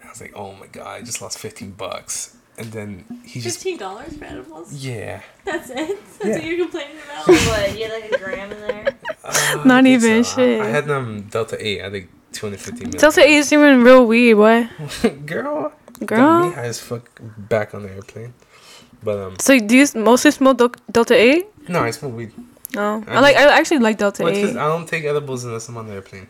And I was like, oh my god, I just lost fifteen bucks. And then he just Fifteen dollars for edibles. yeah. That's it. That's Yeah. what you're complaining about. what? You had like a gram in there? Uh, Not even so. shit. I had um Delta Eight. I think two hundred fifty. Delta 8 is even real weed, boy. Girl, got me Girl. high as fuck back on the airplane. But um, So do you mostly smoke Delta 8? no, I smoke weed. No. I I like I actually like Delta Well, 8. I don't take edibles unless I'm on the airplane.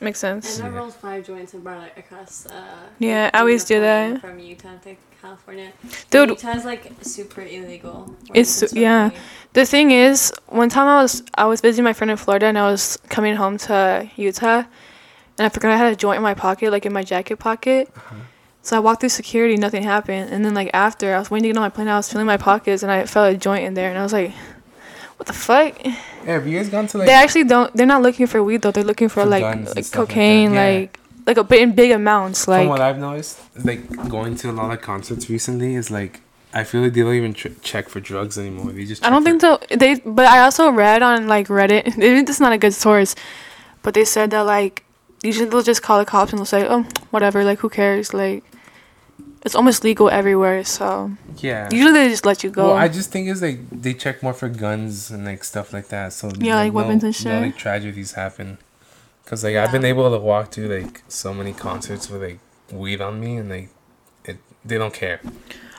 Makes sense. And sense. I Yeah. rolled five joints and brought it across. Uh, Yeah, I always do that. From Utah to California. Dude, Utah's like super illegal. where It's you can su- smoke yeah. weed. The thing is, one time I was I was visiting my friend in Florida and I was coming home to Utah, and I forgot I had a joint in my pocket, like in my jacket pocket. So I walked through security, nothing happened, and then like after I was waiting to get on my plane, I was feeling my pockets and I felt a joint in there, and I was like, "What the fuck?" Yeah, have you guys gone to like? they actually don't. They're not looking for weed though. They're looking for, For like like stuff like cocaine, yeah. like like a bit in big amounts, From like. what I've noticed, like going to a lot of concerts recently is like I feel like they don't even tr- check for drugs anymore. They just. I don't think so. They, but I also read on like Reddit. This is not a good source, but they said that like usually they'll just call the cops and they'll say, "Oh, whatever. Like, who cares? Like, it's almost legal everywhere." So yeah. usually they just let you go. Well, I just think is like they check more for guns and like stuff like that. So Yeah, like no- weapons and shit. No shit. like tragedies happen. Cause like I've been able to walk through like so many concerts with like weed on me and like it they don't care.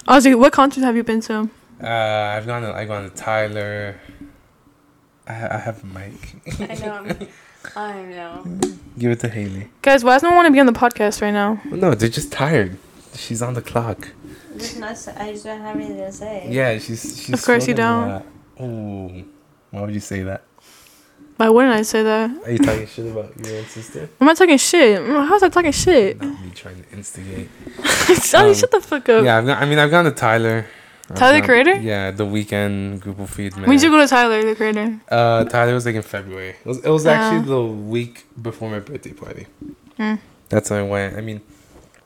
Ozzy, what concerts have you been to? Uh, I've gone to I've gone to Tyler. I ha- I have a mic. I know. I'm- I know. Give it to Haley. Guys, why does no one want to be on the podcast right now? No, they're just tired. She's on the clock. Just not, I just don't have anything to say. Yeah, she's she's. Of course you don't. Ooh, why would you say that? Why wouldn't I say that? Are you talking shit about your own sister? I'm not talking shit. Mm, How's I talking shit? Not me trying to instigate. Ozzy, Um, shut the fuck up. Yeah, I've gone, I mean, I've gone to Tyler. I've Tyler, the Creator? Yeah, the weekend group of feed man. When did you go to Tyler, the creator? Uh, Tyler was like in February. It was, it was Ah. actually the week before my birthday party. Hmm. That's when I went. I mean,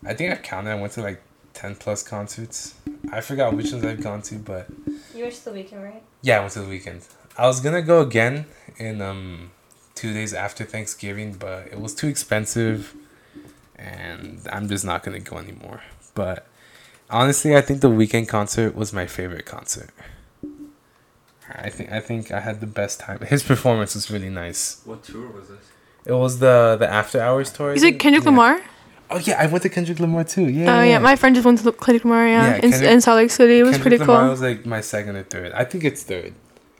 I think I counted. I went to like ten plus concerts. I forgot which ones I've gone to, but You went to the Weeknd, right? yeah, I went to the Weeknd. I was gonna go again in um two days after Thanksgiving, but it was too expensive, and I'm just not gonna go anymore. But honestly, I think the Weeknd concert was my favorite concert. I think I think I had the best time. His performance was really nice. What tour was this? It was the the after hours tour. Is it think? Kendrick Yeah. Lamar? Oh yeah, I went to Kendrick Lamar too. Yeah. Oh yeah, my friend just went to Kendrick Lamar. Yeah, Yeah, in, Kendrick- in Salt Lake City. It was Kendrick pretty Lamar cool. was like my second or third. I think it's third.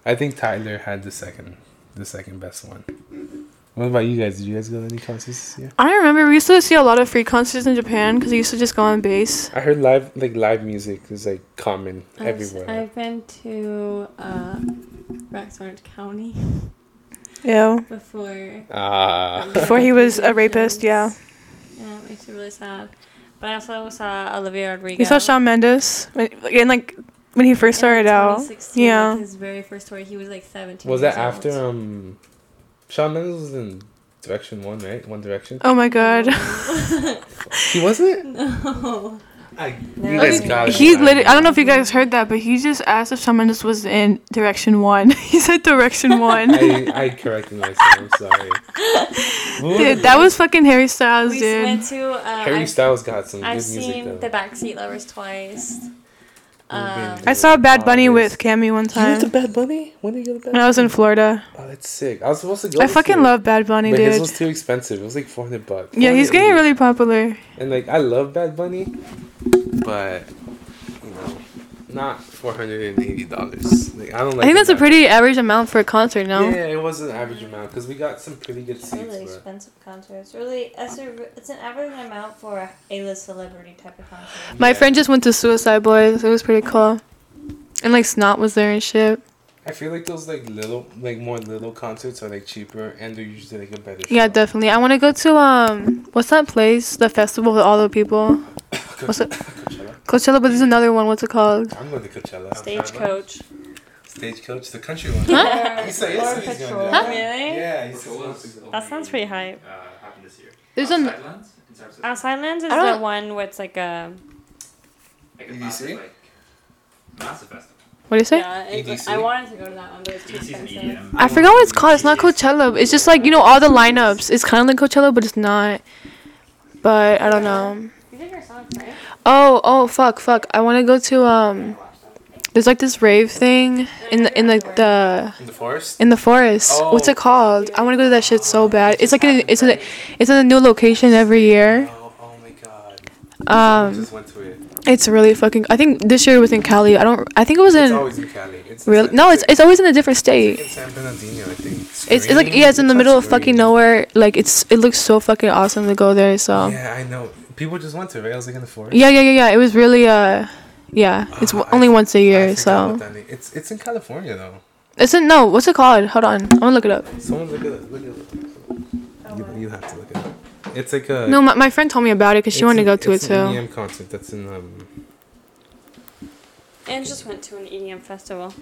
I think Tyler had the second, the second best one. What about you guys? Did you guys go to any concerts this year? I remember we used to see a lot of free concerts in Japan because we used to just go on base. I heard live like live music is like common I've, everywhere. I've been to uh, Rex Orange County Yeah. before. Ah. Before he was a rapist, yeah. Yeah, it makes me really sad. But I also saw Olivia Rodrigo. We saw Shawn Mendes when, and like when he first in started out. Yeah. like, his very first tour. He was like 17. was that years after old. um, Shawn Mendes was in Direction One, right? One Direction. Oh my god. He wasn't. no. I, you guys Okay, got it. He literally, I don't know if you guys heard that, but he just asked if someone just was in Direction 1. he said Direction 1. I, I corrected myself. I'm sorry. Dude, that was fucking Harry Styles, We dude. went to. Uh, Harry I've, Styles got some I've good music seen though. the Backseat Lovers twice. Um, I saw Bad Bunny with Cammy one You went to time Bad Bunny? When did you go to Bad when I was in Florida. Oh, that's sick. I was supposed to go. I this fucking year, love Bad Bunny, But his dude. was too expensive. It was like 400 bucks. Yeah, he's getting 480. really popular. And like, I love Bad Bunny, but you know, not $480. Like, I don't like. I think that's it a that- pretty average amount for a concert, no? Yeah, it was an average amount because we got some pretty good It's seats. really but expensive concerts. Really, that's a, it's an average amount for a A-list celebrity type of concert. My Yeah. friend just went to Suicide Boys. It was pretty cool. And like Snot was there and shit. I feel like those like little, like more little concerts are like cheaper and they're usually like a better. Yeah, show. definitely. I want to go to um, what's that place? The festival with all the people. What's it? Coachella. Coachella, but there's another one. What's it called? I'm going to Coachella. Stagecoach. Stagecoach, the country one. Huh? He said, he Or said he's gonna do patrol. that. Really? Yeah, he said Portola's That sounds pretty hype. Uh, happened this year. There's an- Sidelands, in Outside Lands is I the one where it's like a. like a EDC? massive, like, massive festival. What do you say? Yeah, it, EDC? I wanted to go to that one, but it's too EDC expensive. I forgot what it's called. It's not Coachella. It's just like you know all the lineups. It's kind of like Coachella, but it's not. But I don't know. Oh, oh, fuck, fuck. I want to go to um. There's like this rave thing in the in like the In the forest? in the forest. What's it called? I want to go to that shit so bad. It's like in, it's in a, it's in a new location every year. Oh, oh my god. Um, just went to it. it's really fucking. I think this year it was in Cali. I don't. I think it was It's in. always in Cali. It's Real? No, it's it's always in a different state. in San Bernardino, I think. It's, it's like yeah, it's in the middle of fucking nowhere. Like it's it looks so fucking awesome to go there. So Yeah, I know. People just went to it, right? I was like in the forest. yeah, yeah, yeah, yeah. It was really uh, yeah. It's Oh, w- I only f- once a year. forgot So what that name- It's it's in California though. isn't no. What's it called? Hold on, I'm gonna look it up. Someone look at it. Look at it. You, you have to look at it. It's like a. No, my, my friend told me about it because she wanted to go to it too. it's an too. EDM concert that's in um. And just went to an EDM festival.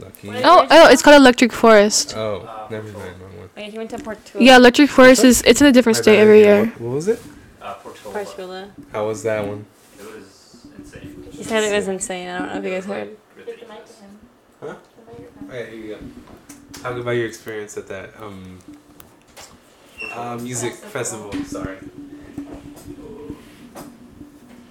Lucky. Oh, oh, it's called Electric Forest. Oh, never mind. Wrong one. Like he went to Portola. Yeah, Electric Forest is it's in a different My state bad, every yeah. year. What, what was it? Portola. Portola. How was that one? It was insane. He said it was insane. I don't know if you guys heard. Yeah, here you go. Talk about your experience at that um uh, music festival. Sorry.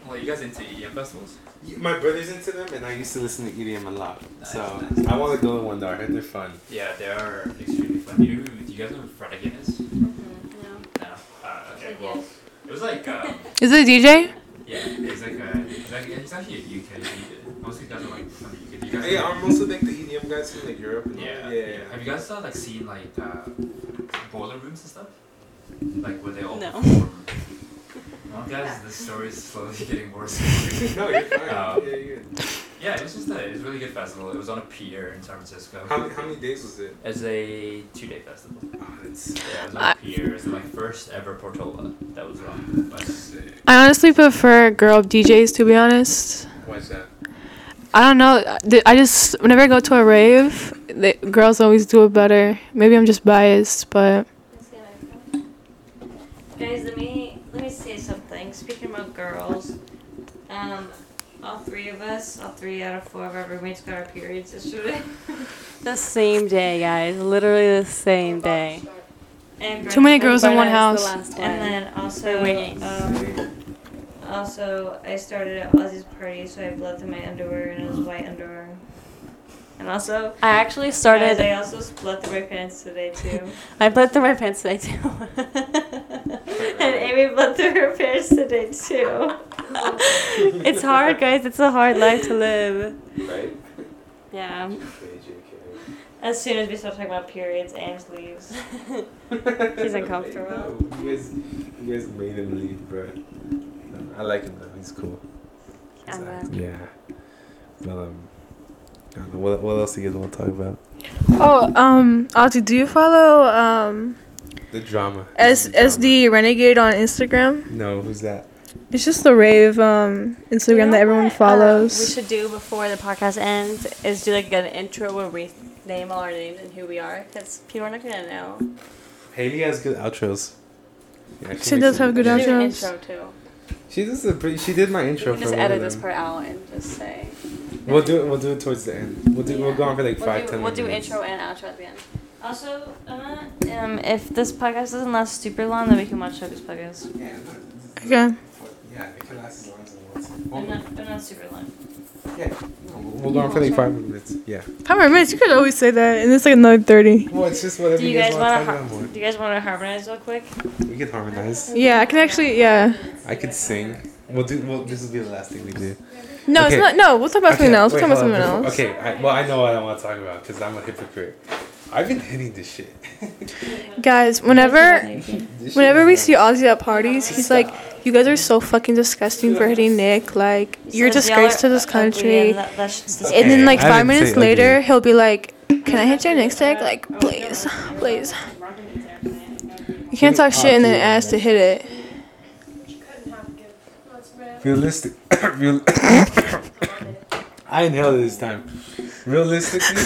Well, you guys into EDM festivals? My brother's into them, and I used to listen to EDM a lot. Nice, So nice. I want to go to one though. I heard they're fun. Yeah, they are extremely fun. You, do you guys know who Fred again is? No. No. Uh, okay, well, it was like, um, Is it a DJ? yeah, it's like a, it's, like, it's actually a UK DJ. Most of guys are like from the UK. Do you guys Yeah, know- are most of like the EDM guys from like Europe. And Yeah, that? yeah. yeah. Have you guys uh, like seen like uh, boiler rooms and stuff? Like where they all No. perform? Well, guys, the story is slowly getting worse. no, you're fine. Um, yeah, you're good. yeah, it was just a, it was a really good festival. It was on a pier in San Francisco. How, many- how many days was it? As a two-day festival. Oh, that's Yeah, it was on I- a pier. It's the like first ever Portola that was on. But sick. I honestly prefer girl DJs to be honest. Why's that? I don't know. I just whenever I go to a rave, the girls always do it better. Maybe I'm just biased, but Guys, let me let me say something. Speaking about girls, um, all three of us, all three out of four of our roommates got our periods yesterday. The same day, guys. Literally the same day. And Too many girls in one house. The And then also, um, also I started at Ozzy's party, so I have blood through my underwear and it was white underwear. And also, I actually guys, started. I also split through my pants today too. I bled through my pants today too. and Amy bled through her pants today too. it's hard, guys. It's a hard life to live. Right? Yeah. As soon as we start talking about periods, Ames leaves. He's uncomfortable. You guys, you guys made him leave, bro. I like him though. He's cool. I'm glad. Yeah. But um, I don't know. What, what else do you guys want to talk about? oh, um, Ozzy, do you follow um The drama. S The. SD Renegade on Instagram? No, who's that? It's just the rave um Instagram You know that everyone what, uh, follows. we should do before the podcast ends is do like an intro where we name all our names and who we are because people are not gonna know. Haley has good outros. Yeah, She makes does have good Do an outros. intro too. She does a pretty. She did my You intro can for just one edit this part out and just say. We'll do it. We'll do it towards the end. We'll do. We'll go on for like We'll five, do, ten we'll do intro and outro at the end. Also, Emma, um, if this podcast doesn't last super long, then we can watch Sophie's podcast. Yeah. Okay. Yeah, it can last as long as it wants. But We'll, not, but not super long. yeah. No, we'll we'll go on for like five minutes. Yeah. Five many minutes? You could always say that, and it's like another thirty. Well, it's just whatever Do you guys, want to wanna har- Do you guys want to harmonize real quick? We can harmonize. Yeah, I can actually. Yeah. I could sing. We'll do. Well, this will be the last thing we do. No, Okay. it's not. No, we'll talk about something else. We'll talk about hold something on, else. Okay, I, well, I know what I want to talk about because I'm a hypocrite. I've been hitting this shit. Guys, whenever whenever we see Ozzy at parties, he's like, "You guys are so fucking disgusting for hitting Nick. Like, you're a disgrace to this country." And, that, that's just Okay. And then like five didn't minutes ugly. later, he'll be like, "Can I hit your Nick's dick? Like, please, please." You can't talk shit and then ask to hit it. Realistic. Real- I inhaled it this time. realistically,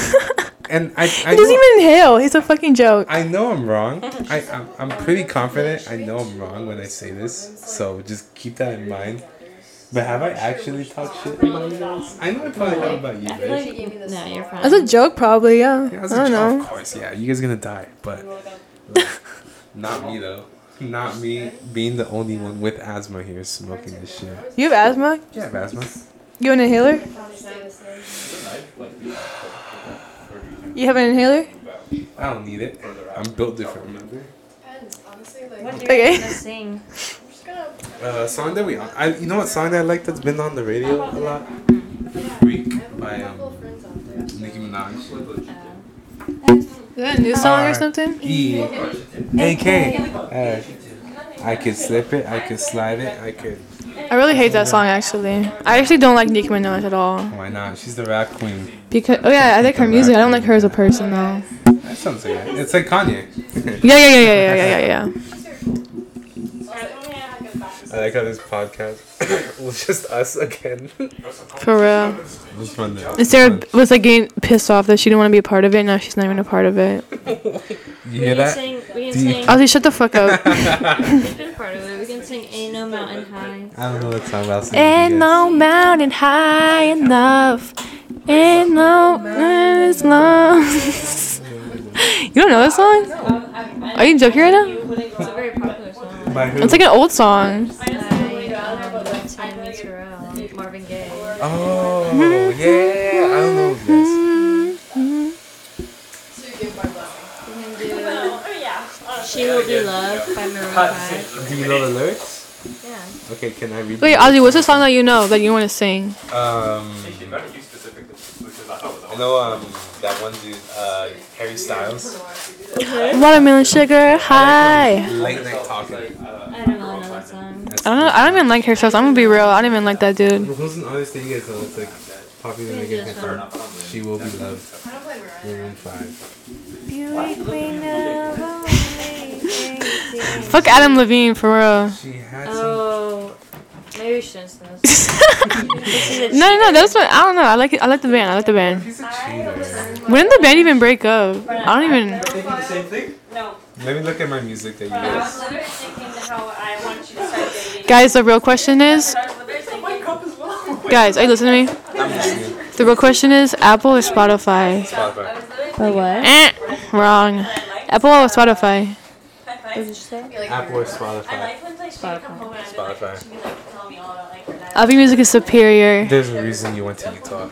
and I, I He doesn't know, even inhale. He's a fucking joke. I know I'm wrong. I, I'm, I'm pretty confident. I know I'm wrong when I say this. So just keep that in mind. But have I actually talked shit about you guys? I know I probably have about you I feel like you, no, you're fine. That's a joke, probably. Yeah. Yeah, I that's a don't joke, know. Of course, yeah. You guys gonna die, but not me though. Not me being the only one with asthma here smoking this shit. You have asthma? Yeah, I have asthma. You have an inhaler? You have an inhaler? I don't need it. I'm built different, remember? Okay. Sing. Uh, song that we, I, you know what song that I like that's been on the radio a lot? Freak by um, Nicki Minaj. Is that a new song or something? E A K. Uh, I could slip it, I could slide it, I could. I really hate that song actually. I actually don't like Nicki Minaj at all. Why not? She's the rap queen. Because oh yeah, I like her music. I don't like her as a person though. That sounds like it. It's like Kanye. Yeah, yeah, yeah, yeah, yeah, yeah, yeah, yeah. I like how this podcast was just us again. For real. It was fun. though. And Sarah was like getting pissed off that she didn't want to be a part of it. Now she's not even a part of it. You hear that? Sing, we can Do you- sing. Ozzy, shut the fuck up. We've been part of it. We can sing "Ain't No Mountain High." I don't know what song about Ain't no mountain high enough. Ain't no as long. you don't know this song? Are you joking right now? It's a very popular song. By who? It's like an old song. By Tammy Terrell, Marvin Gaye. Oh, yeah. I don't know this. She Will Be Loved by Maroon 5. Do you know the lyrics? Yeah. Okay, can I read Wait, Ozzy, what's the song that you know that you want to sing? Um, I know um that one dude, uh, Harry Styles. Watermelon sugar hi. Late night talking. I don't know another song. I don't know. I don't even like Harry Styles. I'm gonna be real. I don't even like that dude. Who's an artist that you guys know? It's like popular like it or She Will Be Loved. Maroon Five. Fuck Adam Levine for real. She had some. Oh, maybe we shouldn't sing this. No, no, no. That's what I don't know. I like it. I like the band. I like the band. He's a cheater. When did the band even break up? I don't even. No. Let me look at my music that you guys. literally thinking how I want you to start dating. Guys, the real question is. Guys, are you listening to me? I'm listening. The real question is Apple or Spotify? Spotify. For what? Eh, wrong. Apple or Spotify? What did you say? Apple or Spotify? Spotify. Spotify. Apple Music is superior. There's a reason you went to Utah.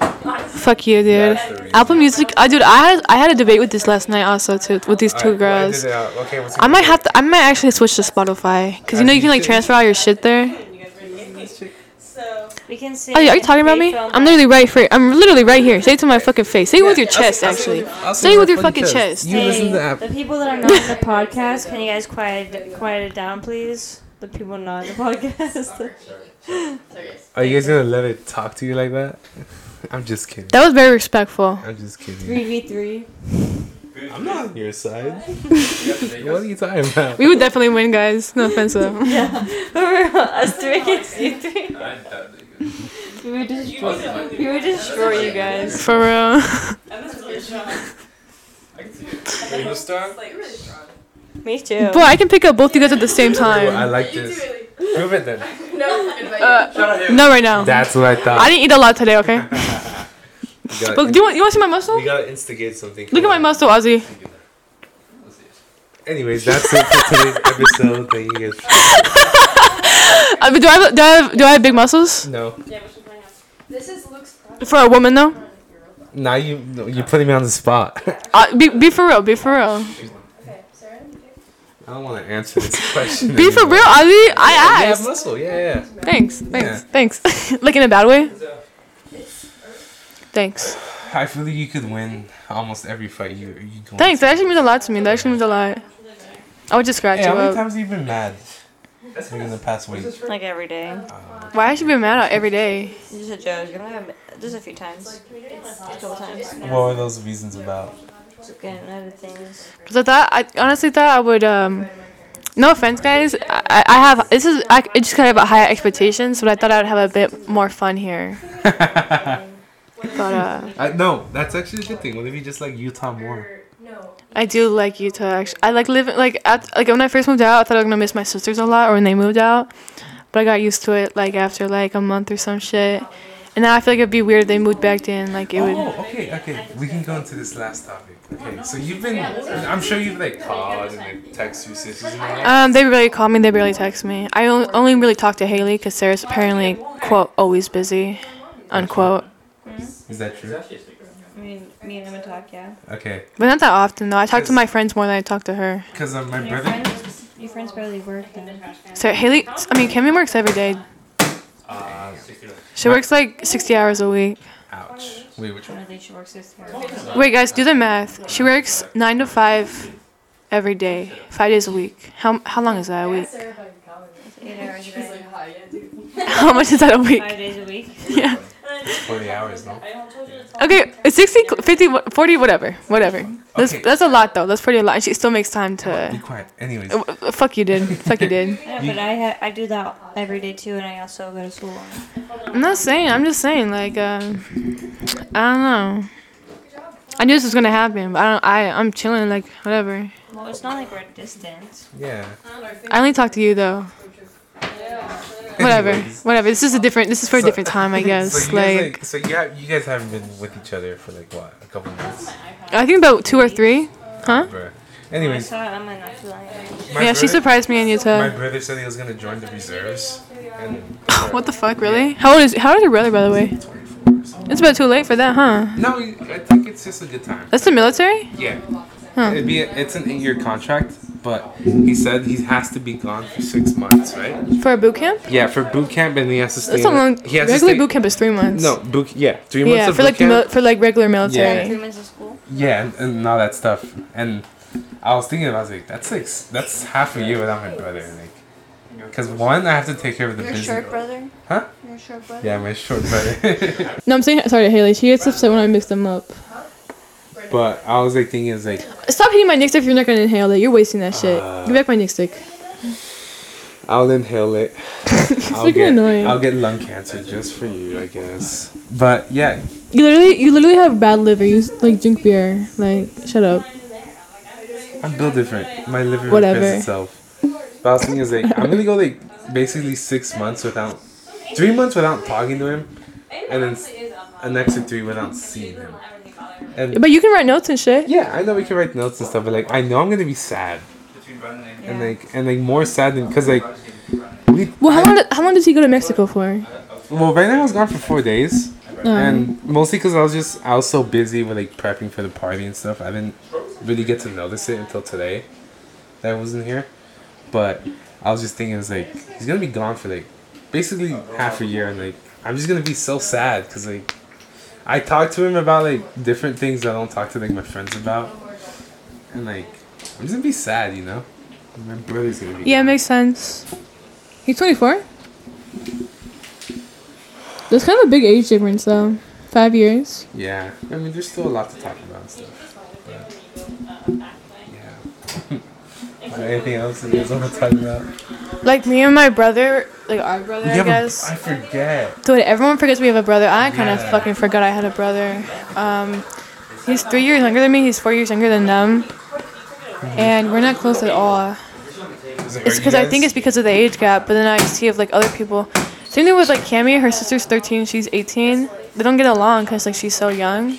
Fuck you, dude. That's the. Apple Music, I dude, I had I had a debate with this last night also too with these two Alright, well, I girls. did it out. Okay, what's I might have to. I might actually switch to Spotify because you know you can like transfer all your shit there. We can sing. Yeah, are you talking about me? I'm literally right here. I'm literally right here. Say it to my fucking face. Say it with your chest, actually. Say it with your fucking chest. You listen to Apple. The people that are not in the podcast, can you guys quiet quiet it down, please? The people not in the podcast. Are you guys gonna let it talk to you like that? I'm just kidding. That was very respectful. I'm just kidding. Three v three. I'm not on your side. what are you talking about? We would definitely win, guys. No offense though. Us three against you three. We would destroy. We would destroy you guys. For real. Me too. Boy, I can pick up both you guys at the same time. I time. like this. Prove it then. Uh, no, right now. That's what I thought. I didn't eat a lot today. Okay. You gotta, But do you want you want to see my muscle? we gotta instigate something. Look at my muscle, Ozzy. Anyways, that's it for today's episode. Thank you guys. Uh, but do I have do I have, do I have big muscles No. This is Luke's product. for a woman though? Now you you're putting me on the spot. Uh, be be for real. Be for real. I don't want to answer this question. Be for anymore. real, Ozzy. You I have asked. muscle. Yeah, yeah. Thanks. Thanks. Yeah. Thanks. like in a bad way. Thanks. I feel like you could win almost every fight you you go. Thanks. That actually means a lot to me. That actually means a lot. I would just scratch Hey, how many up. times have you been mad? Like in the past week. Like every day. Uh, Why should you be mad every day? Just a joke. Just a few times. Just a couple times. What were those reasons about? Just getting other things. Cause I thought I honestly thought I would um. No offense, guys. I, I have this is I, I just kind of have higher expectations, but I thought I would have a bit more fun here. But uh, I, no, that's actually a good thing. What if you just like Utah more? I do like Utah. Actually, I like living like at like when I first moved out, I thought I was gonna miss my sisters a lot, or when they moved out. But I got used to it like after like a month or some shit. And now I feel like it'd be weird if they moved back in. Like it would. Oh, okay, okay. We can go into this last topic. Okay, so you've been, I'm sure you've like called and like text your sisters and all that. Um, they really call me. They barely text me. I on- only really talk to Haley because Sarah's apparently quote always busy, unquote. Is that true? I mean, me and him would talk, yeah. Okay, But not that often though. I talk to my friends more than I talk to her. because um, my Your brother. friends, your friends barely work then. So Haley, I mean, Kimmy works every day. Uh, She works like sixty hours a week. ouch. Wait, which I one? don't think she works this year. Wait, guys, do the math. She works nine to five every day, five days a week. How how long is that a week? Eight hours a day. How much is that a week? Five days a week. Yeah. 40 hours, no? Okay, it's 60, 50, 40, whatever, whatever. That's Okay. that's a lot though. That's pretty a lot. And she still makes time to. Be quiet. Anyways, Uh, uh, Fuck you did. Fuck you did. Yeah, but I ha- I do that every day too, and I also go to school. I'm not saying. I'm just saying. Like, um, I don't know. I knew this was gonna happen, but I don't. I I'm chilling. Like whatever. Well, it's not like we're distant. yeah. I only talk to you though. Whatever. Anyways. Whatever. This is a different. This is for a different time, I guess. so like, like, so you have, you guys haven't been with each other for like what, a couple months, I think about two or three. Huh? Bruh. Anyways, saw Emma not too long ago. my yeah, she surprised me in Utah. My brother said he was gonna join the reserves, and what the fuck, really? How old is How old is your brother, by the way? It's about too late for that, huh? no, I think it's just a good time. That's the military. Yeah. Huh. It'd be a, it's an eight year contract, but he said he has to be gone for six months, right? For a boot camp? Yeah, for boot camp, and he has to stay. That's a in long. it- He has Regular stay, boot camp is three months. No, boot. Yeah, three months Yeah, of for boot like the camp. mil- for like regular military. Yeah. Three months of school. yeah, and, and all that stuff. And I was thinking, I was like, that's like that's half a year without my brother, like, because one, I have to take care of the Your business. short brother. Huh? Your short brother. Yeah, my short brother. No, I'm saying sorry, Haley. She gets upset when I mix them up. But I was like thinking, is like, Stop hitting my nick stick if you're not gonna inhale it. You're wasting that shit. Uh, Give back my nick stick. I'll inhale it. I'll fucking get, annoying. I'll get lung cancer just for you, I guess. But yeah, You literally, you literally have bad liver. You like drink beer. Like, shut up. I'm built different. My liver Whatever. repairs itself. But I was thinking is like I'm gonna go like basically six months without, three months without talking to him, and then an extra three without seeing him. And But you can write notes and shit. yeah, I know we can write notes and stuff, but like I know I'm gonna be sad, and like and like more sad than because like we. Well, how I- long? Did, how long does he go to Mexico for? well, right now I was gone for four days, Um, and mostly because I was just I was so busy with like prepping for the party and stuff. I didn't really get to notice it until today that I wasn't here. But I was just thinking, it's like he's gonna be gone for like basically half a year, and like I'm just gonna be so sad because like I talked to him about like different things that I don't talk to like my friends about, and like I'm just gonna be sad, you know. My brother's gonna be. yeah, it makes sense. He's 24. That's kind of a big age difference, though. Five years. Yeah, I mean, there's still a lot to talk about and stuff. But, yeah. Is there anything else that you guys want to talk about? Like me and my brother, like our brother, I guess. I forget. Dude, everyone forgets we have a brother. I kind of Yeah. fucking forgot I had a brother. Um, he's three years younger than me. He's four years younger than them, and we're not close at all. It's because I think it's because of the age gap. But then I see of like other people. Same thing with like Cammy. Her sister's 13. She's 18. They don't get along because like she's so young.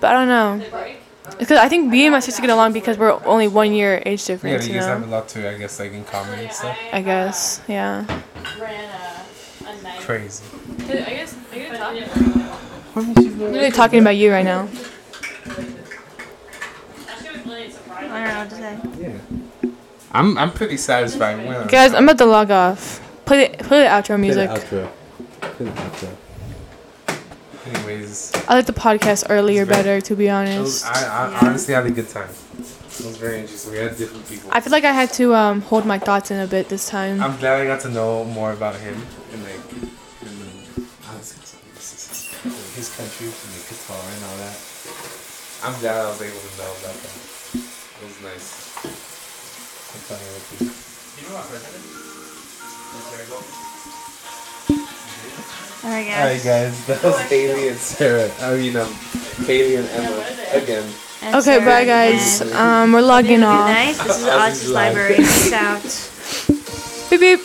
But I don't know. Because I think me and my sister get along because we're only one year age Yeah, difference. you you guys know. have a lot to, I guess, like in common and stuff. I guess. Yeah. Crazy. I guess. I'm literally talking about you right now. I don't know what to say. Yeah. I'm I'm pretty satisfied. When Guys, I'm about to log off. Play the, play the outro music. The outro. Play the outro. Anyways, I like the podcast earlier very- better, to be it was, honest. I, I honestly had a good time. It was very interesting. We had different people. I feel like I had to um, hold my thoughts in a bit this time. I'm glad I got to know more about him and like and, uh, his country and like guitar and all that. I'm glad I was able to know about that. It was nice. I'm talking with you. I All right, All right, guys. guys. That was Haley and Sarah. I mean, um, Haley and Emma again. And Okay, Sarah bye guys. Um, we're logging off. night. This is Ozzy's Ozzy's library. Peace out. Beep beep.